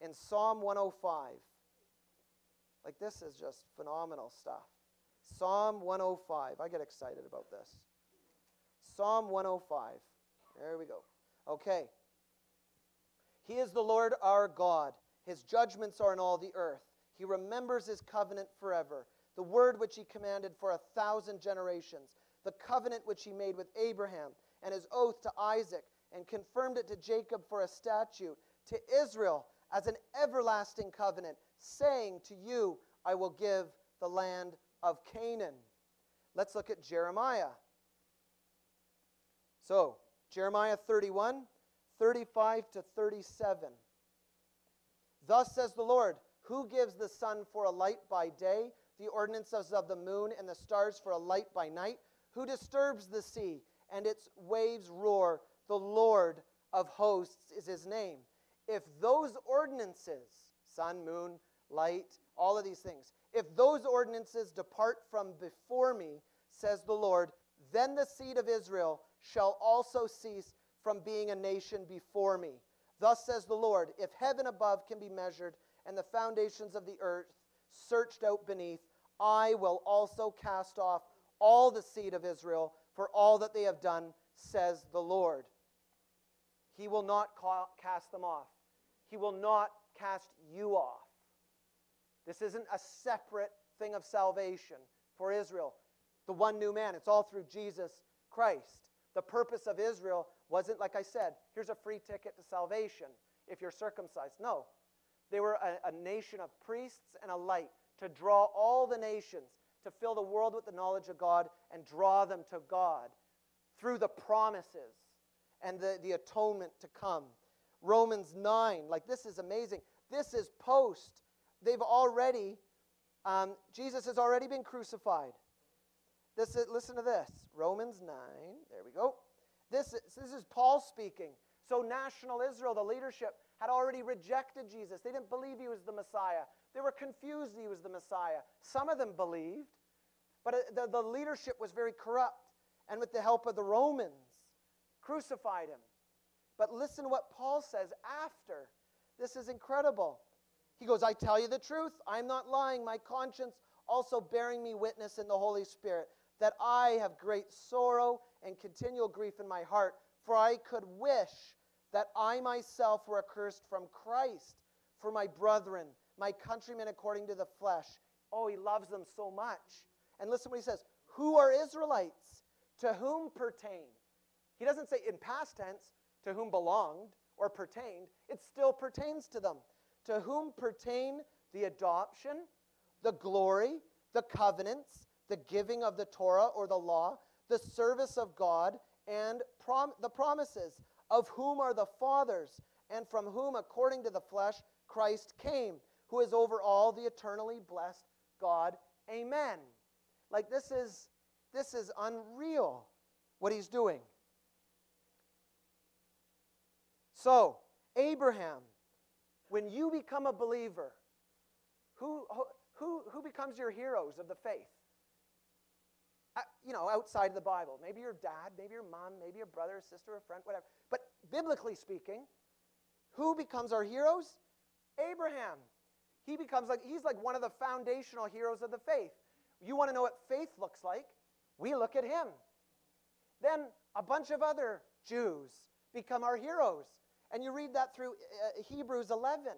in Psalm 105. Like, this is just phenomenal stuff. Psalm 105. I get excited about this. Psalm 105. There we go. Okay. He is the Lord our God. His judgments are in all the earth. He remembers his covenant forever, the word which he commanded for a thousand generations, the covenant which he made with Abraham, and his oath to Isaac, and confirmed it to Jacob for a statute, to Israel as an everlasting covenant, saying, To you I will give the land of Canaan. Let's look at Jeremiah. So, Jeremiah 31, 35 to 37. Thus says the Lord, who gives the sun for a light by day, the ordinances of the moon and the stars for a light by night? Who disturbs the sea and its waves roar? The Lord of hosts is his name. If those ordinances, sun, moon, light, all of these things, if those ordinances depart from before me, says the Lord, then the seed of Israel shall also cease from being a nation before me. Thus says the Lord, if heaven above can be measured and the foundations of the earth searched out beneath, I will also cast off all the seed of Israel for all that they have done, says the Lord. He will not cast them off. He will not cast you off. This isn't a separate thing of salvation for Israel. The one new man, it's all through Jesus Christ. The purpose of Israel wasn't, like I said, here's a free ticket to salvation if you're circumcised. No. They were a, a nation of priests and a light to draw all the nations, to fill the world with the knowledge of God and draw them to God through the promises and the, the atonement to come. Romans 9, like this is amazing. This is post. They've already, um, Jesus has already been crucified. This is, listen to this Romans 9, there we go. This is, this is Paul speaking. So, national Israel, the leadership, had already rejected Jesus. They didn't believe he was the Messiah. They were confused he was the Messiah. Some of them believed, but uh, the, the leadership was very corrupt. And with the help of the Romans, crucified him. But listen what Paul says after. This is incredible. He goes, I tell you the truth. I'm not lying. My conscience also bearing me witness in the Holy Spirit that I have great sorrow and continual grief in my heart, for I could wish that I myself were accursed from Christ for my brethren, my countrymen according to the flesh. Oh, he loves them so much. And listen what he says Who are Israelites? To whom pertain? He doesn't say in past tense, to whom belonged or pertained. It still pertains to them. To whom pertain the adoption, the glory, the covenants, the giving of the Torah or the law, the service of God, and prom- the promises, of whom are the fathers, and from whom, according to the flesh, Christ came, who is over all the eternally blessed God. Amen. Like this is this is unreal what he's doing. So, Abraham, when you become a believer, who, who, who becomes your heroes of the faith? You know, outside of the Bible. Maybe your dad, maybe your mom, maybe your brother, sister, or friend, whatever. But biblically speaking, who becomes our heroes? Abraham. He becomes like, he's like one of the foundational heroes of the faith. You want to know what faith looks like? We look at him. Then a bunch of other Jews become our heroes. And you read that through uh, Hebrews 11,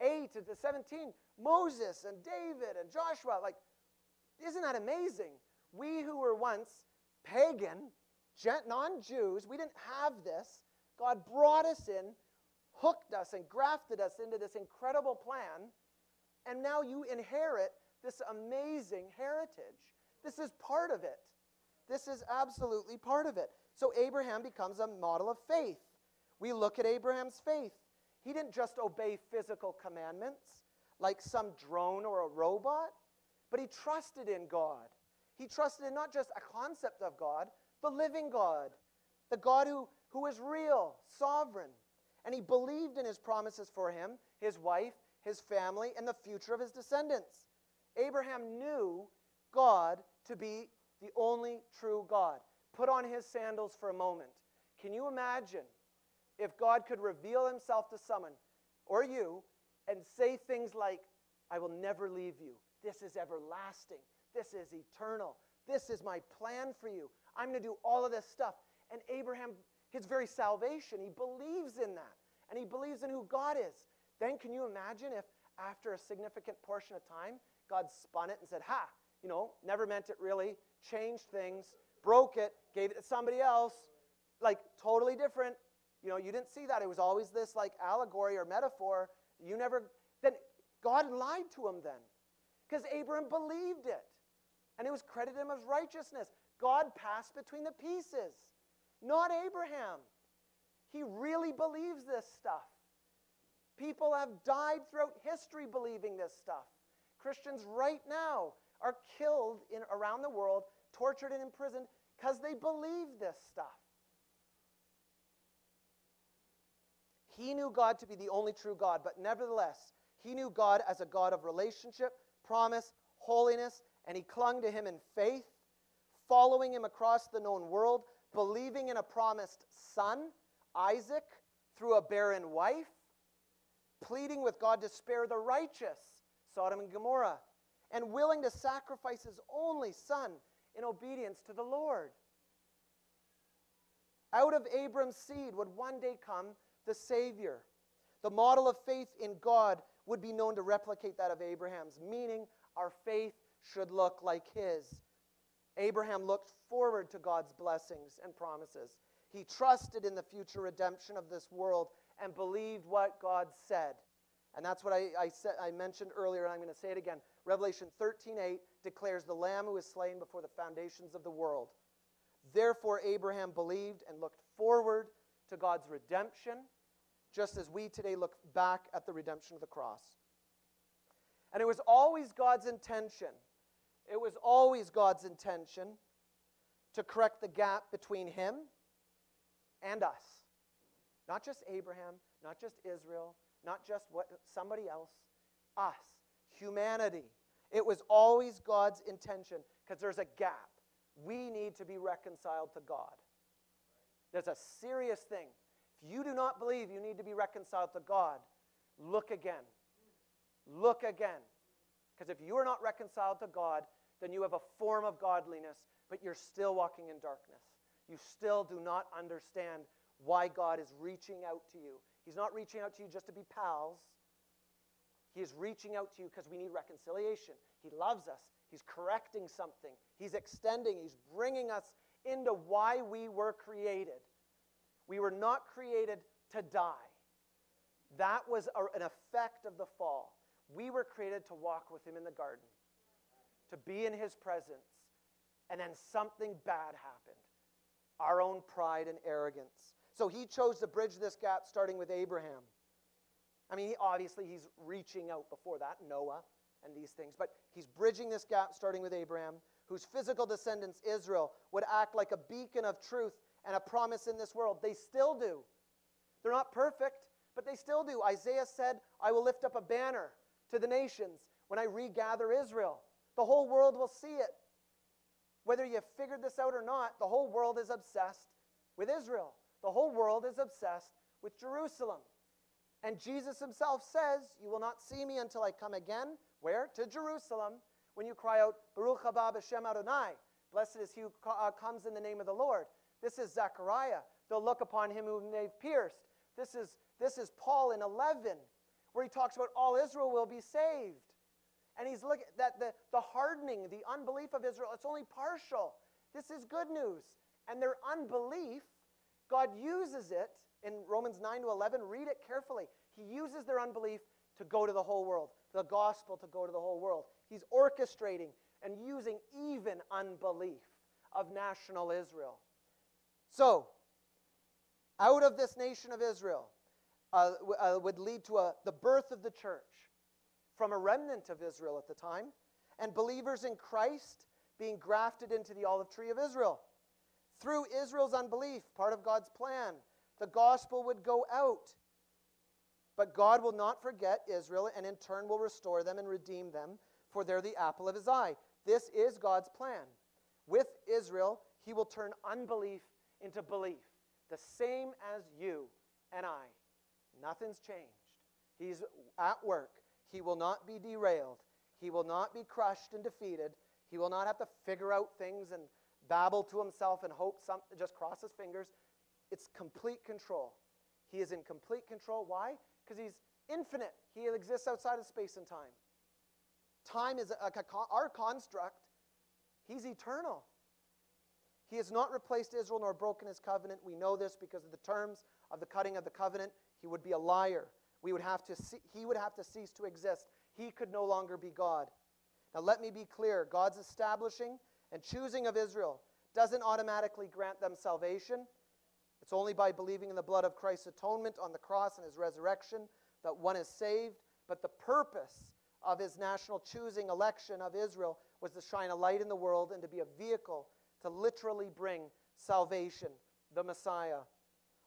8 to 17. Moses and David and Joshua. Like, isn't that amazing? We who were once pagan, non Jews, we didn't have this. God brought us in, hooked us, and grafted us into this incredible plan. And now you inherit this amazing heritage. This is part of it. This is absolutely part of it. So Abraham becomes a model of faith. We look at Abraham's faith. He didn't just obey physical commandments like some drone or a robot, but he trusted in God. He trusted in not just a concept of God, the living God, the God who, who is real, sovereign. And he believed in his promises for him, his wife, his family, and the future of his descendants. Abraham knew God to be the only true God. Put on his sandals for a moment. Can you imagine if God could reveal himself to someone or you and say things like, I will never leave you. This is everlasting. This is eternal. This is my plan for you. I'm going to do all of this stuff. And Abraham, his very salvation, he believes in that. And he believes in who God is. Then can you imagine if after a significant portion of time, God spun it and said, Ha, you know, never meant it really, changed things, broke it, gave it to somebody else, like totally different. You know, you didn't see that. It was always this like allegory or metaphor. You never, then God lied to him then because Abraham believed it. And it was credited him as righteousness. God passed between the pieces, not Abraham. He really believes this stuff. People have died throughout history believing this stuff. Christians right now are killed in, around the world, tortured and imprisoned because they believe this stuff. He knew God to be the only true God, but nevertheless, he knew God as a God of relationship, promise, holiness, and he clung to him in faith, following him across the known world, believing in a promised son, Isaac, through a barren wife, pleading with God to spare the righteous, Sodom and Gomorrah, and willing to sacrifice his only son in obedience to the Lord. Out of Abram's seed would one day come the Savior. The model of faith in God would be known to replicate that of Abraham's, meaning our faith should look like his. Abraham looked forward to God's blessings and promises. He trusted in the future redemption of this world and believed what God said. And that's what I, I, said, I mentioned earlier, and I'm going to say it again. Revelation 13:8 declares the Lamb who is slain before the foundations of the world. Therefore, Abraham believed and looked forward to God's redemption, just as we today look back at the redemption of the cross. And it was always God's intention, it was always God's intention to correct the gap between him and us. Not just Abraham, not just Israel, not just what somebody else, us, humanity. It was always God's intention because there's a gap. We need to be reconciled to God. There's a serious thing. If you do not believe you need to be reconciled to God, look again. Look again. Because if you are not reconciled to God, then you have a form of godliness, but you're still walking in darkness. You still do not understand why God is reaching out to you. He's not reaching out to you just to be pals. He is reaching out to you because we need reconciliation. He loves us. He's correcting something. He's extending. He's bringing us into why we were created. We were not created to die. That was a, an effect of the fall. We were created to walk with Him in the garden, to be in His presence, and then something bad happened our own pride and arrogance. So he chose to bridge this gap starting with Abraham. I mean, obviously, he's reaching out before that, Noah and these things, but he's bridging this gap starting with Abraham, whose physical descendants, Israel, would act like a beacon of truth and a promise in this world. They still do. They're not perfect, but they still do. Isaiah said, I will lift up a banner to the nations when I regather Israel. The whole world will see it. Whether you've figured this out or not, the whole world is obsessed with Israel. The whole world is obsessed with Jerusalem. And Jesus himself says, You will not see me until I come again. Where? To Jerusalem. When you cry out, Baruch haba b'shem Adonai. Blessed is he who uh, comes in the name of the Lord. This is Zechariah. They'll look upon him whom they've pierced. This is, this is Paul in 11, where he talks about all Israel will be saved. And he's looking that the, the hardening, the unbelief of Israel, it's only partial. This is good news. And their unbelief God uses it in Romans 9 to 11. Read it carefully. He uses their unbelief to go to the whole world, the gospel to go to the whole world. He's orchestrating and using even unbelief of national Israel. So, out of this nation of Israel uh, uh, would lead to a, the birth of the church from a remnant of Israel at the time, and believers in Christ being grafted into the olive tree of Israel. Through Israel's unbelief, part of God's plan, the gospel would go out. But God will not forget Israel and in turn will restore them and redeem them, for they're the apple of his eye. This is God's plan. With Israel, he will turn unbelief into belief, the same as you and I. Nothing's changed. He's at work. He will not be derailed. He will not be crushed and defeated. He will not have to figure out things and babble to himself and hope something, just cross his fingers. It's complete control. He is in complete control. Why? Because he's infinite. He exists outside of space and time. Time is a, a, our construct. He's eternal. He has not replaced Israel nor broken his covenant. We know this because of the terms of the cutting of the covenant. He would be a liar. We would have to see, he would have to cease to exist. He could no longer be God. Now, let me be clear God's establishing and choosing of Israel doesn't automatically grant them salvation. It's only by believing in the blood of Christ's atonement on the cross and his resurrection that one is saved. But the purpose of his national choosing election of Israel was to shine a light in the world and to be a vehicle to literally bring salvation, the Messiah.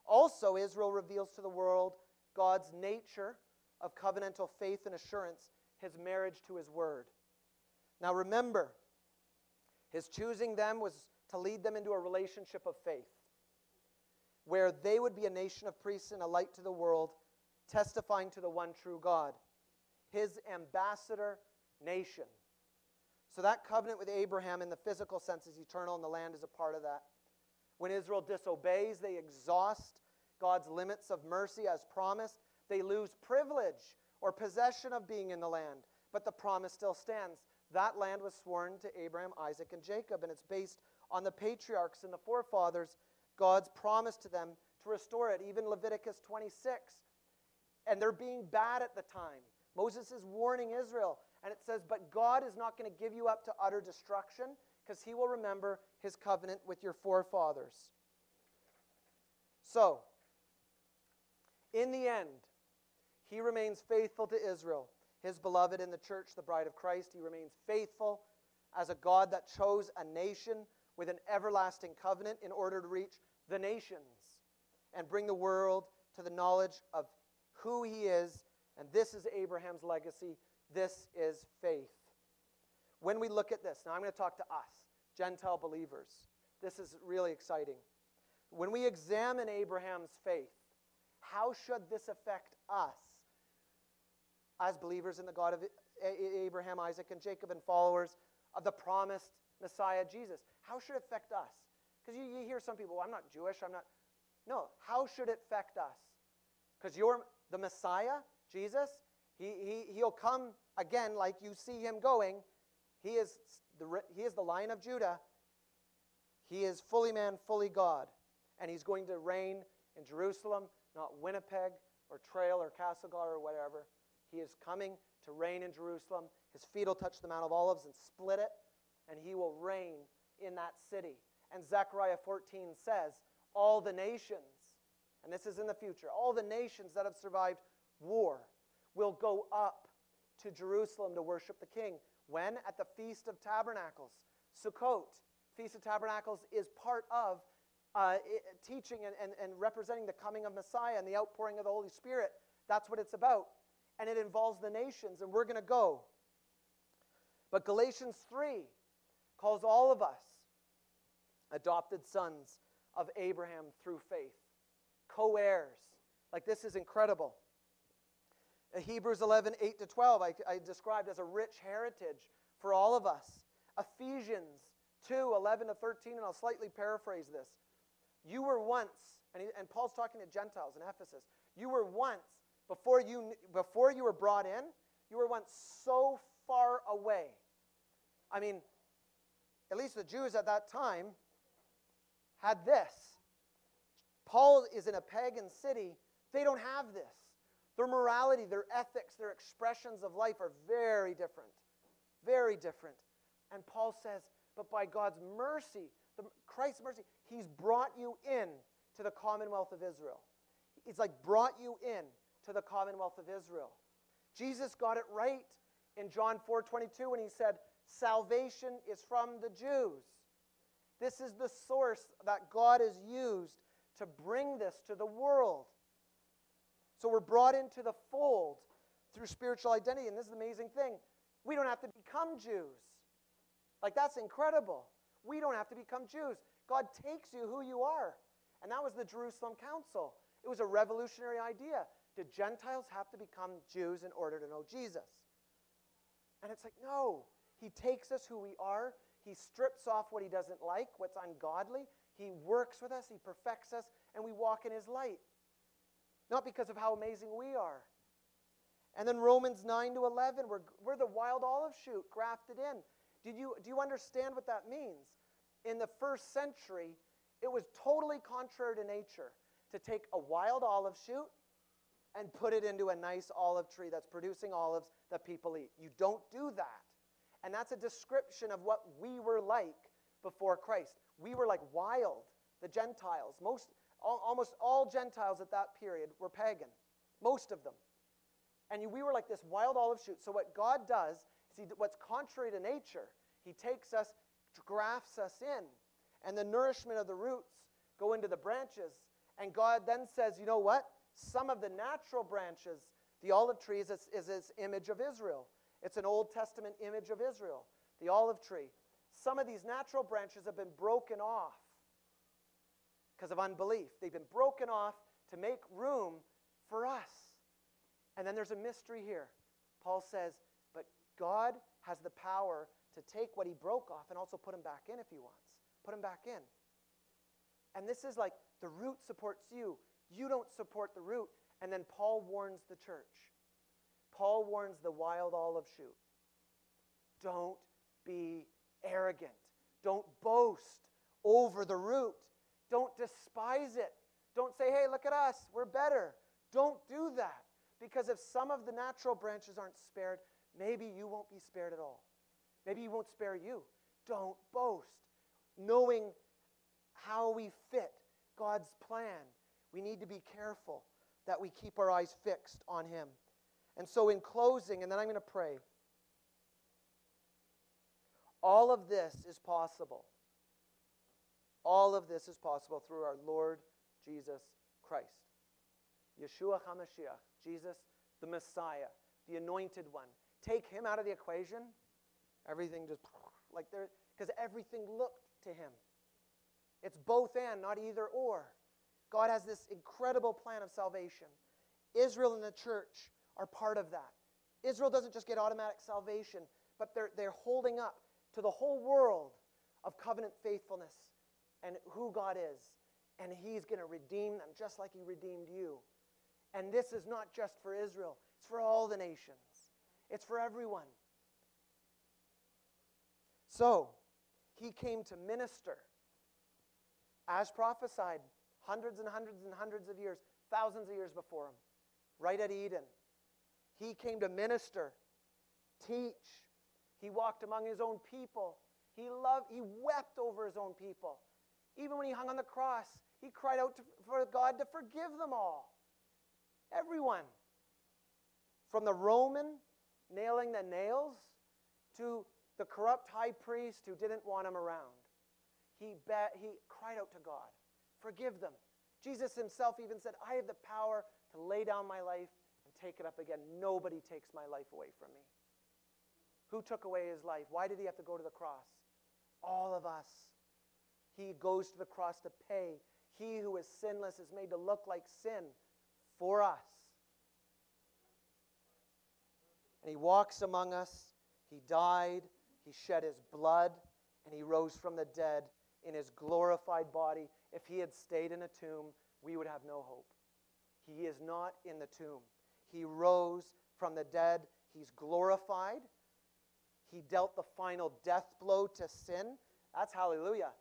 Also, Israel reveals to the world God's nature of covenantal faith and assurance, his marriage to his word. Now remember, his choosing them was to lead them into a relationship of faith, where they would be a nation of priests and a light to the world, testifying to the one true God, his ambassador nation. So that covenant with Abraham in the physical sense is eternal, and the land is a part of that. When Israel disobeys, they exhaust God's limits of mercy as promised. They lose privilege or possession of being in the land, but the promise still stands. That land was sworn to Abraham, Isaac, and Jacob, and it's based on the patriarchs and the forefathers, God's promise to them to restore it. Even Leviticus 26. And they're being bad at the time. Moses is warning Israel, and it says, But God is not going to give you up to utter destruction because he will remember his covenant with your forefathers. So, in the end, he remains faithful to Israel, his beloved in the church, the bride of Christ. He remains faithful as a God that chose a nation with an everlasting covenant in order to reach the nations and bring the world to the knowledge of who he is. And this is Abraham's legacy. This is faith. When we look at this, now I'm going to talk to us, Gentile believers. This is really exciting. When we examine Abraham's faith, how should this affect us as believers in the God of Abraham, Isaac, and Jacob, and followers of the promised Messiah Jesus? How should it affect us? Because you, you, hear some people, well, I'm not Jewish, I'm not. No, how should it affect us? Because you're the Messiah, Jesus, he, he, he'll come again like you see him going. He is, the, he is the Lion of Judah. He is fully man, fully God. And he's going to reign in Jerusalem, not Winnipeg or Trail or Castlegar or whatever. He is coming to reign in Jerusalem. His feet will touch the Mount of Olives and split it, and he will reign in that city. And Zechariah 14 says, All the nations, and this is in the future, all the nations that have survived war will go up to Jerusalem to worship the king. When? At the Feast of Tabernacles. Sukkot, Feast of Tabernacles, is part of uh, teaching and, and, and representing the coming of Messiah and the outpouring of the Holy Spirit. That's what it's about. And it involves the nations, and we're going to go. But Galatians 3 calls all of us adopted sons of Abraham through faith, co heirs. Like, this is incredible. Hebrews 11, 8 to 12, I, I described as a rich heritage for all of us. Ephesians 2, 11 to 13, and I'll slightly paraphrase this. You were once, and, he, and Paul's talking to Gentiles in Ephesus, you were once, before you, before you were brought in, you were once so far away. I mean, at least the Jews at that time had this. Paul is in a pagan city. They don't have this. Their morality, their ethics, their expressions of life are very different. Very different. And Paul says, but by God's mercy, the, Christ's mercy, He's brought you in to the commonwealth of Israel. He's like brought you in to the commonwealth of Israel. Jesus got it right in John 4 22 when he said, Salvation is from the Jews. This is the source that God has used to bring this to the world. So we're brought into the fold through spiritual identity. And this is the amazing thing. We don't have to become Jews. Like, that's incredible. We don't have to become Jews. God takes you who you are. And that was the Jerusalem Council. It was a revolutionary idea. Did Gentiles have to become Jews in order to know Jesus? And it's like, no. He takes us who we are. He strips off what he doesn't like, what's ungodly. He works with us, he perfects us, and we walk in his light not because of how amazing we are. And then Romans 9 to 11, we're, we're the wild olive shoot grafted in. Did you, do you understand what that means? In the first century, it was totally contrary to nature to take a wild olive shoot and put it into a nice olive tree that's producing olives that people eat. You don't do that. And that's a description of what we were like before Christ. We were like wild, the Gentiles. Most, al- almost all Gentiles at that period were pagan, most of them. And we were like this wild olive shoot. So, what God does is, he, what's contrary to nature, He takes us, grafts us in, and the nourishment of the roots go into the branches. And God then says, you know what? Some of the natural branches, the olive tree is is this image of Israel. It's an Old Testament image of Israel, the olive tree. Some of these natural branches have been broken off because of unbelief. They've been broken off to make room for us. And then there's a mystery here. Paul says, but God has the power to take what he broke off and also put him back in if he wants. Put him back in. And this is like the root supports you. You don't support the root. And then Paul warns the church. Paul warns the wild olive shoot. Don't be arrogant. Don't boast over the root. Don't despise it. Don't say, hey, look at us, we're better. Don't do that. Because if some of the natural branches aren't spared, maybe you won't be spared at all. Maybe he won't spare you. Don't boast. Knowing how we fit God's plan, we need to be careful that we keep our eyes fixed on him. And so, in closing, and then I'm going to pray, all of this is possible. All of this is possible through our Lord Jesus Christ. Yeshua HaMashiach, Jesus the Messiah, the anointed one. Take him out of the equation, everything just like there, because everything looked to him. It's both and, not either or. God has this incredible plan of salvation. Israel and the church are part of that. Israel doesn't just get automatic salvation, but they're, they're holding up to the whole world of covenant faithfulness and who God is. And He's going to redeem them just like He redeemed you. And this is not just for Israel, it's for all the nations, it's for everyone. So, He came to minister as prophesied hundreds and hundreds and hundreds of years, thousands of years before Him, right at Eden. He came to minister, teach. He walked among his own people. He loved, he wept over his own people. Even when he hung on the cross, he cried out to, for God to forgive them all. Everyone. From the Roman nailing the nails to the corrupt high priest who didn't want him around. He, be, he cried out to God, Forgive them. Jesus himself even said, I have the power to lay down my life and take it up again. Nobody takes my life away from me. Who took away his life? Why did he have to go to the cross? All of us. He goes to the cross to pay. He who is sinless is made to look like sin for us. And he walks among us. He died. He shed his blood. And he rose from the dead in his glorified body. If he had stayed in a tomb, we would have no hope. He is not in the tomb. He rose from the dead. He's glorified. He dealt the final death blow to sin. That's hallelujah.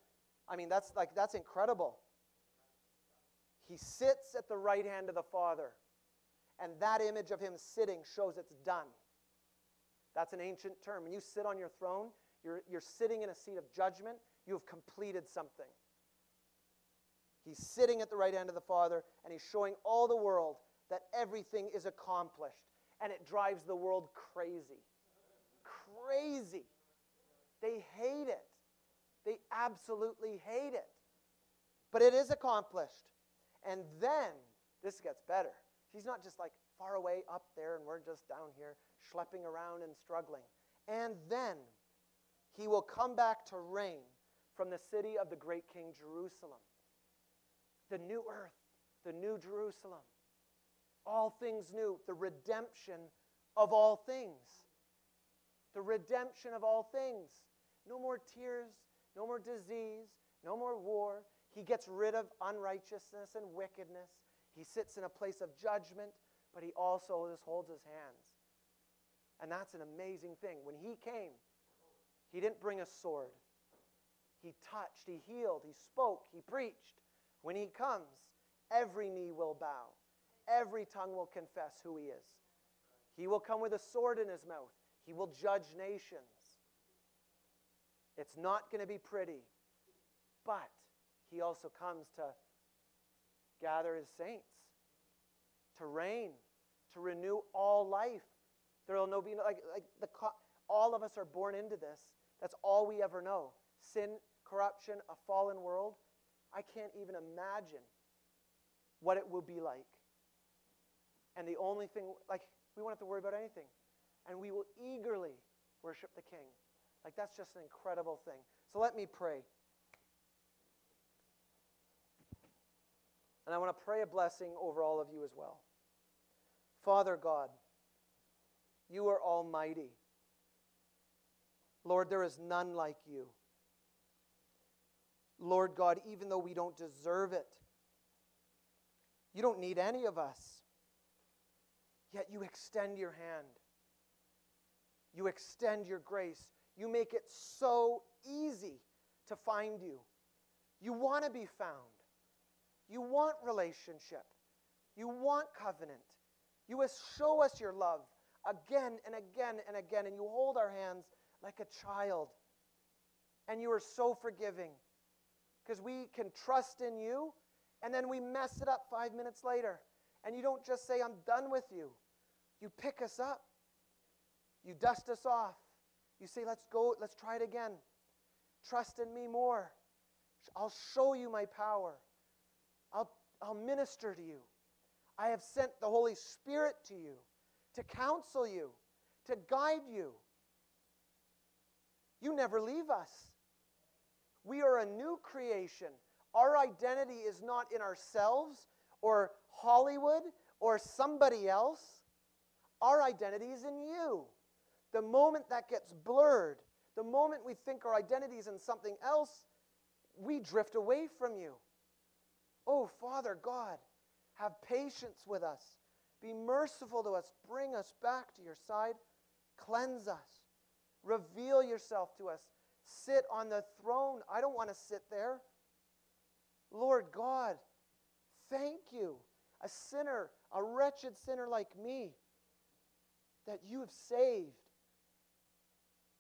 I mean, that's like that's incredible. He sits at the right hand of the Father. And that image of him sitting shows it's done. That's an ancient term. When you sit on your throne, you're, you're sitting in a seat of judgment. You have completed something. He's sitting at the right hand of the Father, and he's showing all the world that everything is accomplished. And it drives the world crazy. Crazy. They hate it. They absolutely hate it. But it is accomplished. And then, this gets better. He's not just like far away up there, and we're just down here schlepping around and struggling. And then, he will come back to reign from the city of the great king Jerusalem. The new earth, the new Jerusalem. All things new, the redemption of all things. The redemption of all things. No more tears, no more disease, no more war. He gets rid of unrighteousness and wickedness. He sits in a place of judgment, but he also holds his hands. And that's an amazing thing. When he came, he didn't bring a sword. He touched, he healed, he spoke, he preached. When he comes, every knee will bow, every tongue will confess who he is. He will come with a sword in his mouth, he will judge nations. It's not going to be pretty. But he also comes to gather his saints, to reign, to renew all life. There will no be like like the all of us are born into this. That's all we ever know. Sin, corruption, a fallen world. I can't even imagine what it will be like. And the only thing, like, we won't have to worry about anything. And we will eagerly worship the King. Like, that's just an incredible thing. So let me pray. And I want to pray a blessing over all of you as well. Father God, you are almighty. Lord, there is none like you. Lord God, even though we don't deserve it, you don't need any of us. Yet you extend your hand. You extend your grace. You make it so easy to find you. You want to be found. You want relationship. You want covenant. You show us your love again and again and again, and you hold our hands like a child. And you are so forgiving because we can trust in you, and then we mess it up five minutes later. And you don't just say, I'm done with you. You pick us up, you dust us off. You say, Let's go, let's try it again. Trust in me more. I'll show you my power. I'll, I'll minister to you. I have sent the Holy Spirit to you to counsel you, to guide you. You never leave us. We are a new creation. Our identity is not in ourselves or Hollywood or somebody else. Our identity is in you. The moment that gets blurred, the moment we think our identity is in something else, we drift away from you. Oh, Father God, have patience with us. Be merciful to us. Bring us back to your side. Cleanse us. Reveal yourself to us. Sit on the throne. I don't want to sit there. Lord God, thank you. A sinner, a wretched sinner like me, that you have saved.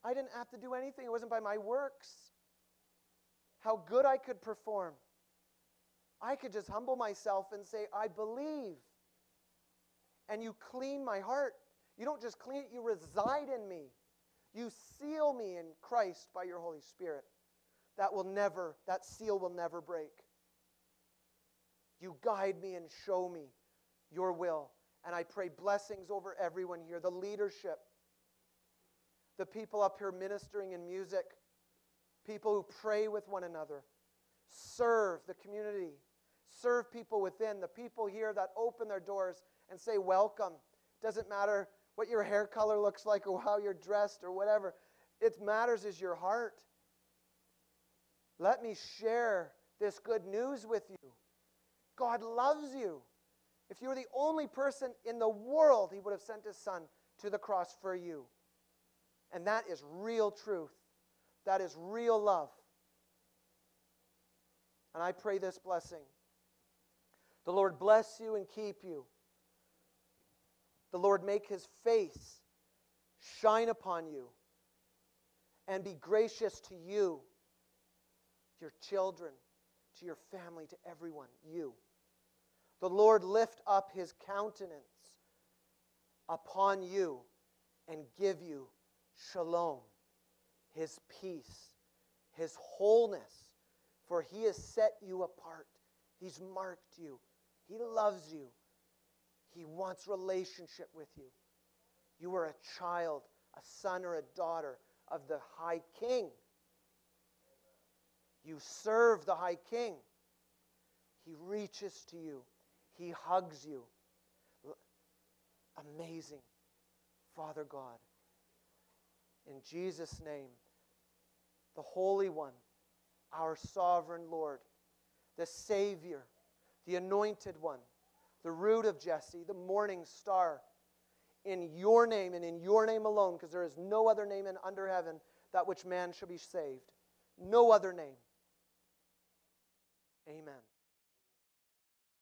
I didn't have to do anything, it wasn't by my works. How good I could perform. I could just humble myself and say, I believe. And you clean my heart. You don't just clean it, you reside in me. You seal me in Christ by your Holy Spirit. That will never, that seal will never break. You guide me and show me your will. And I pray blessings over everyone here, the leadership, the people up here ministering in music, people who pray with one another, serve the community, serve people within, the people here that open their doors and say, Welcome. Doesn't matter what your hair color looks like or how you're dressed or whatever. It matters is your heart. Let me share this good news with you. God loves you. If you were the only person in the world, He would have sent His Son to the cross for you. And that is real truth. That is real love. And I pray this blessing. The Lord bless you and keep you. The Lord make his face shine upon you and be gracious to you, your children, to your family, to everyone, you. The Lord lift up his countenance upon you and give you shalom, his peace, his wholeness, for he has set you apart. He's marked you. He loves you. He wants relationship with you. You are a child, a son or a daughter of the high king. You serve the high king. He reaches to you, he hugs you. Amazing, Father God. In Jesus' name, the Holy One, our sovereign Lord, the Savior, the Anointed One the root of Jesse, the morning star, in your name and in your name alone, because there is no other name in under heaven that which man shall be saved. No other name. Amen.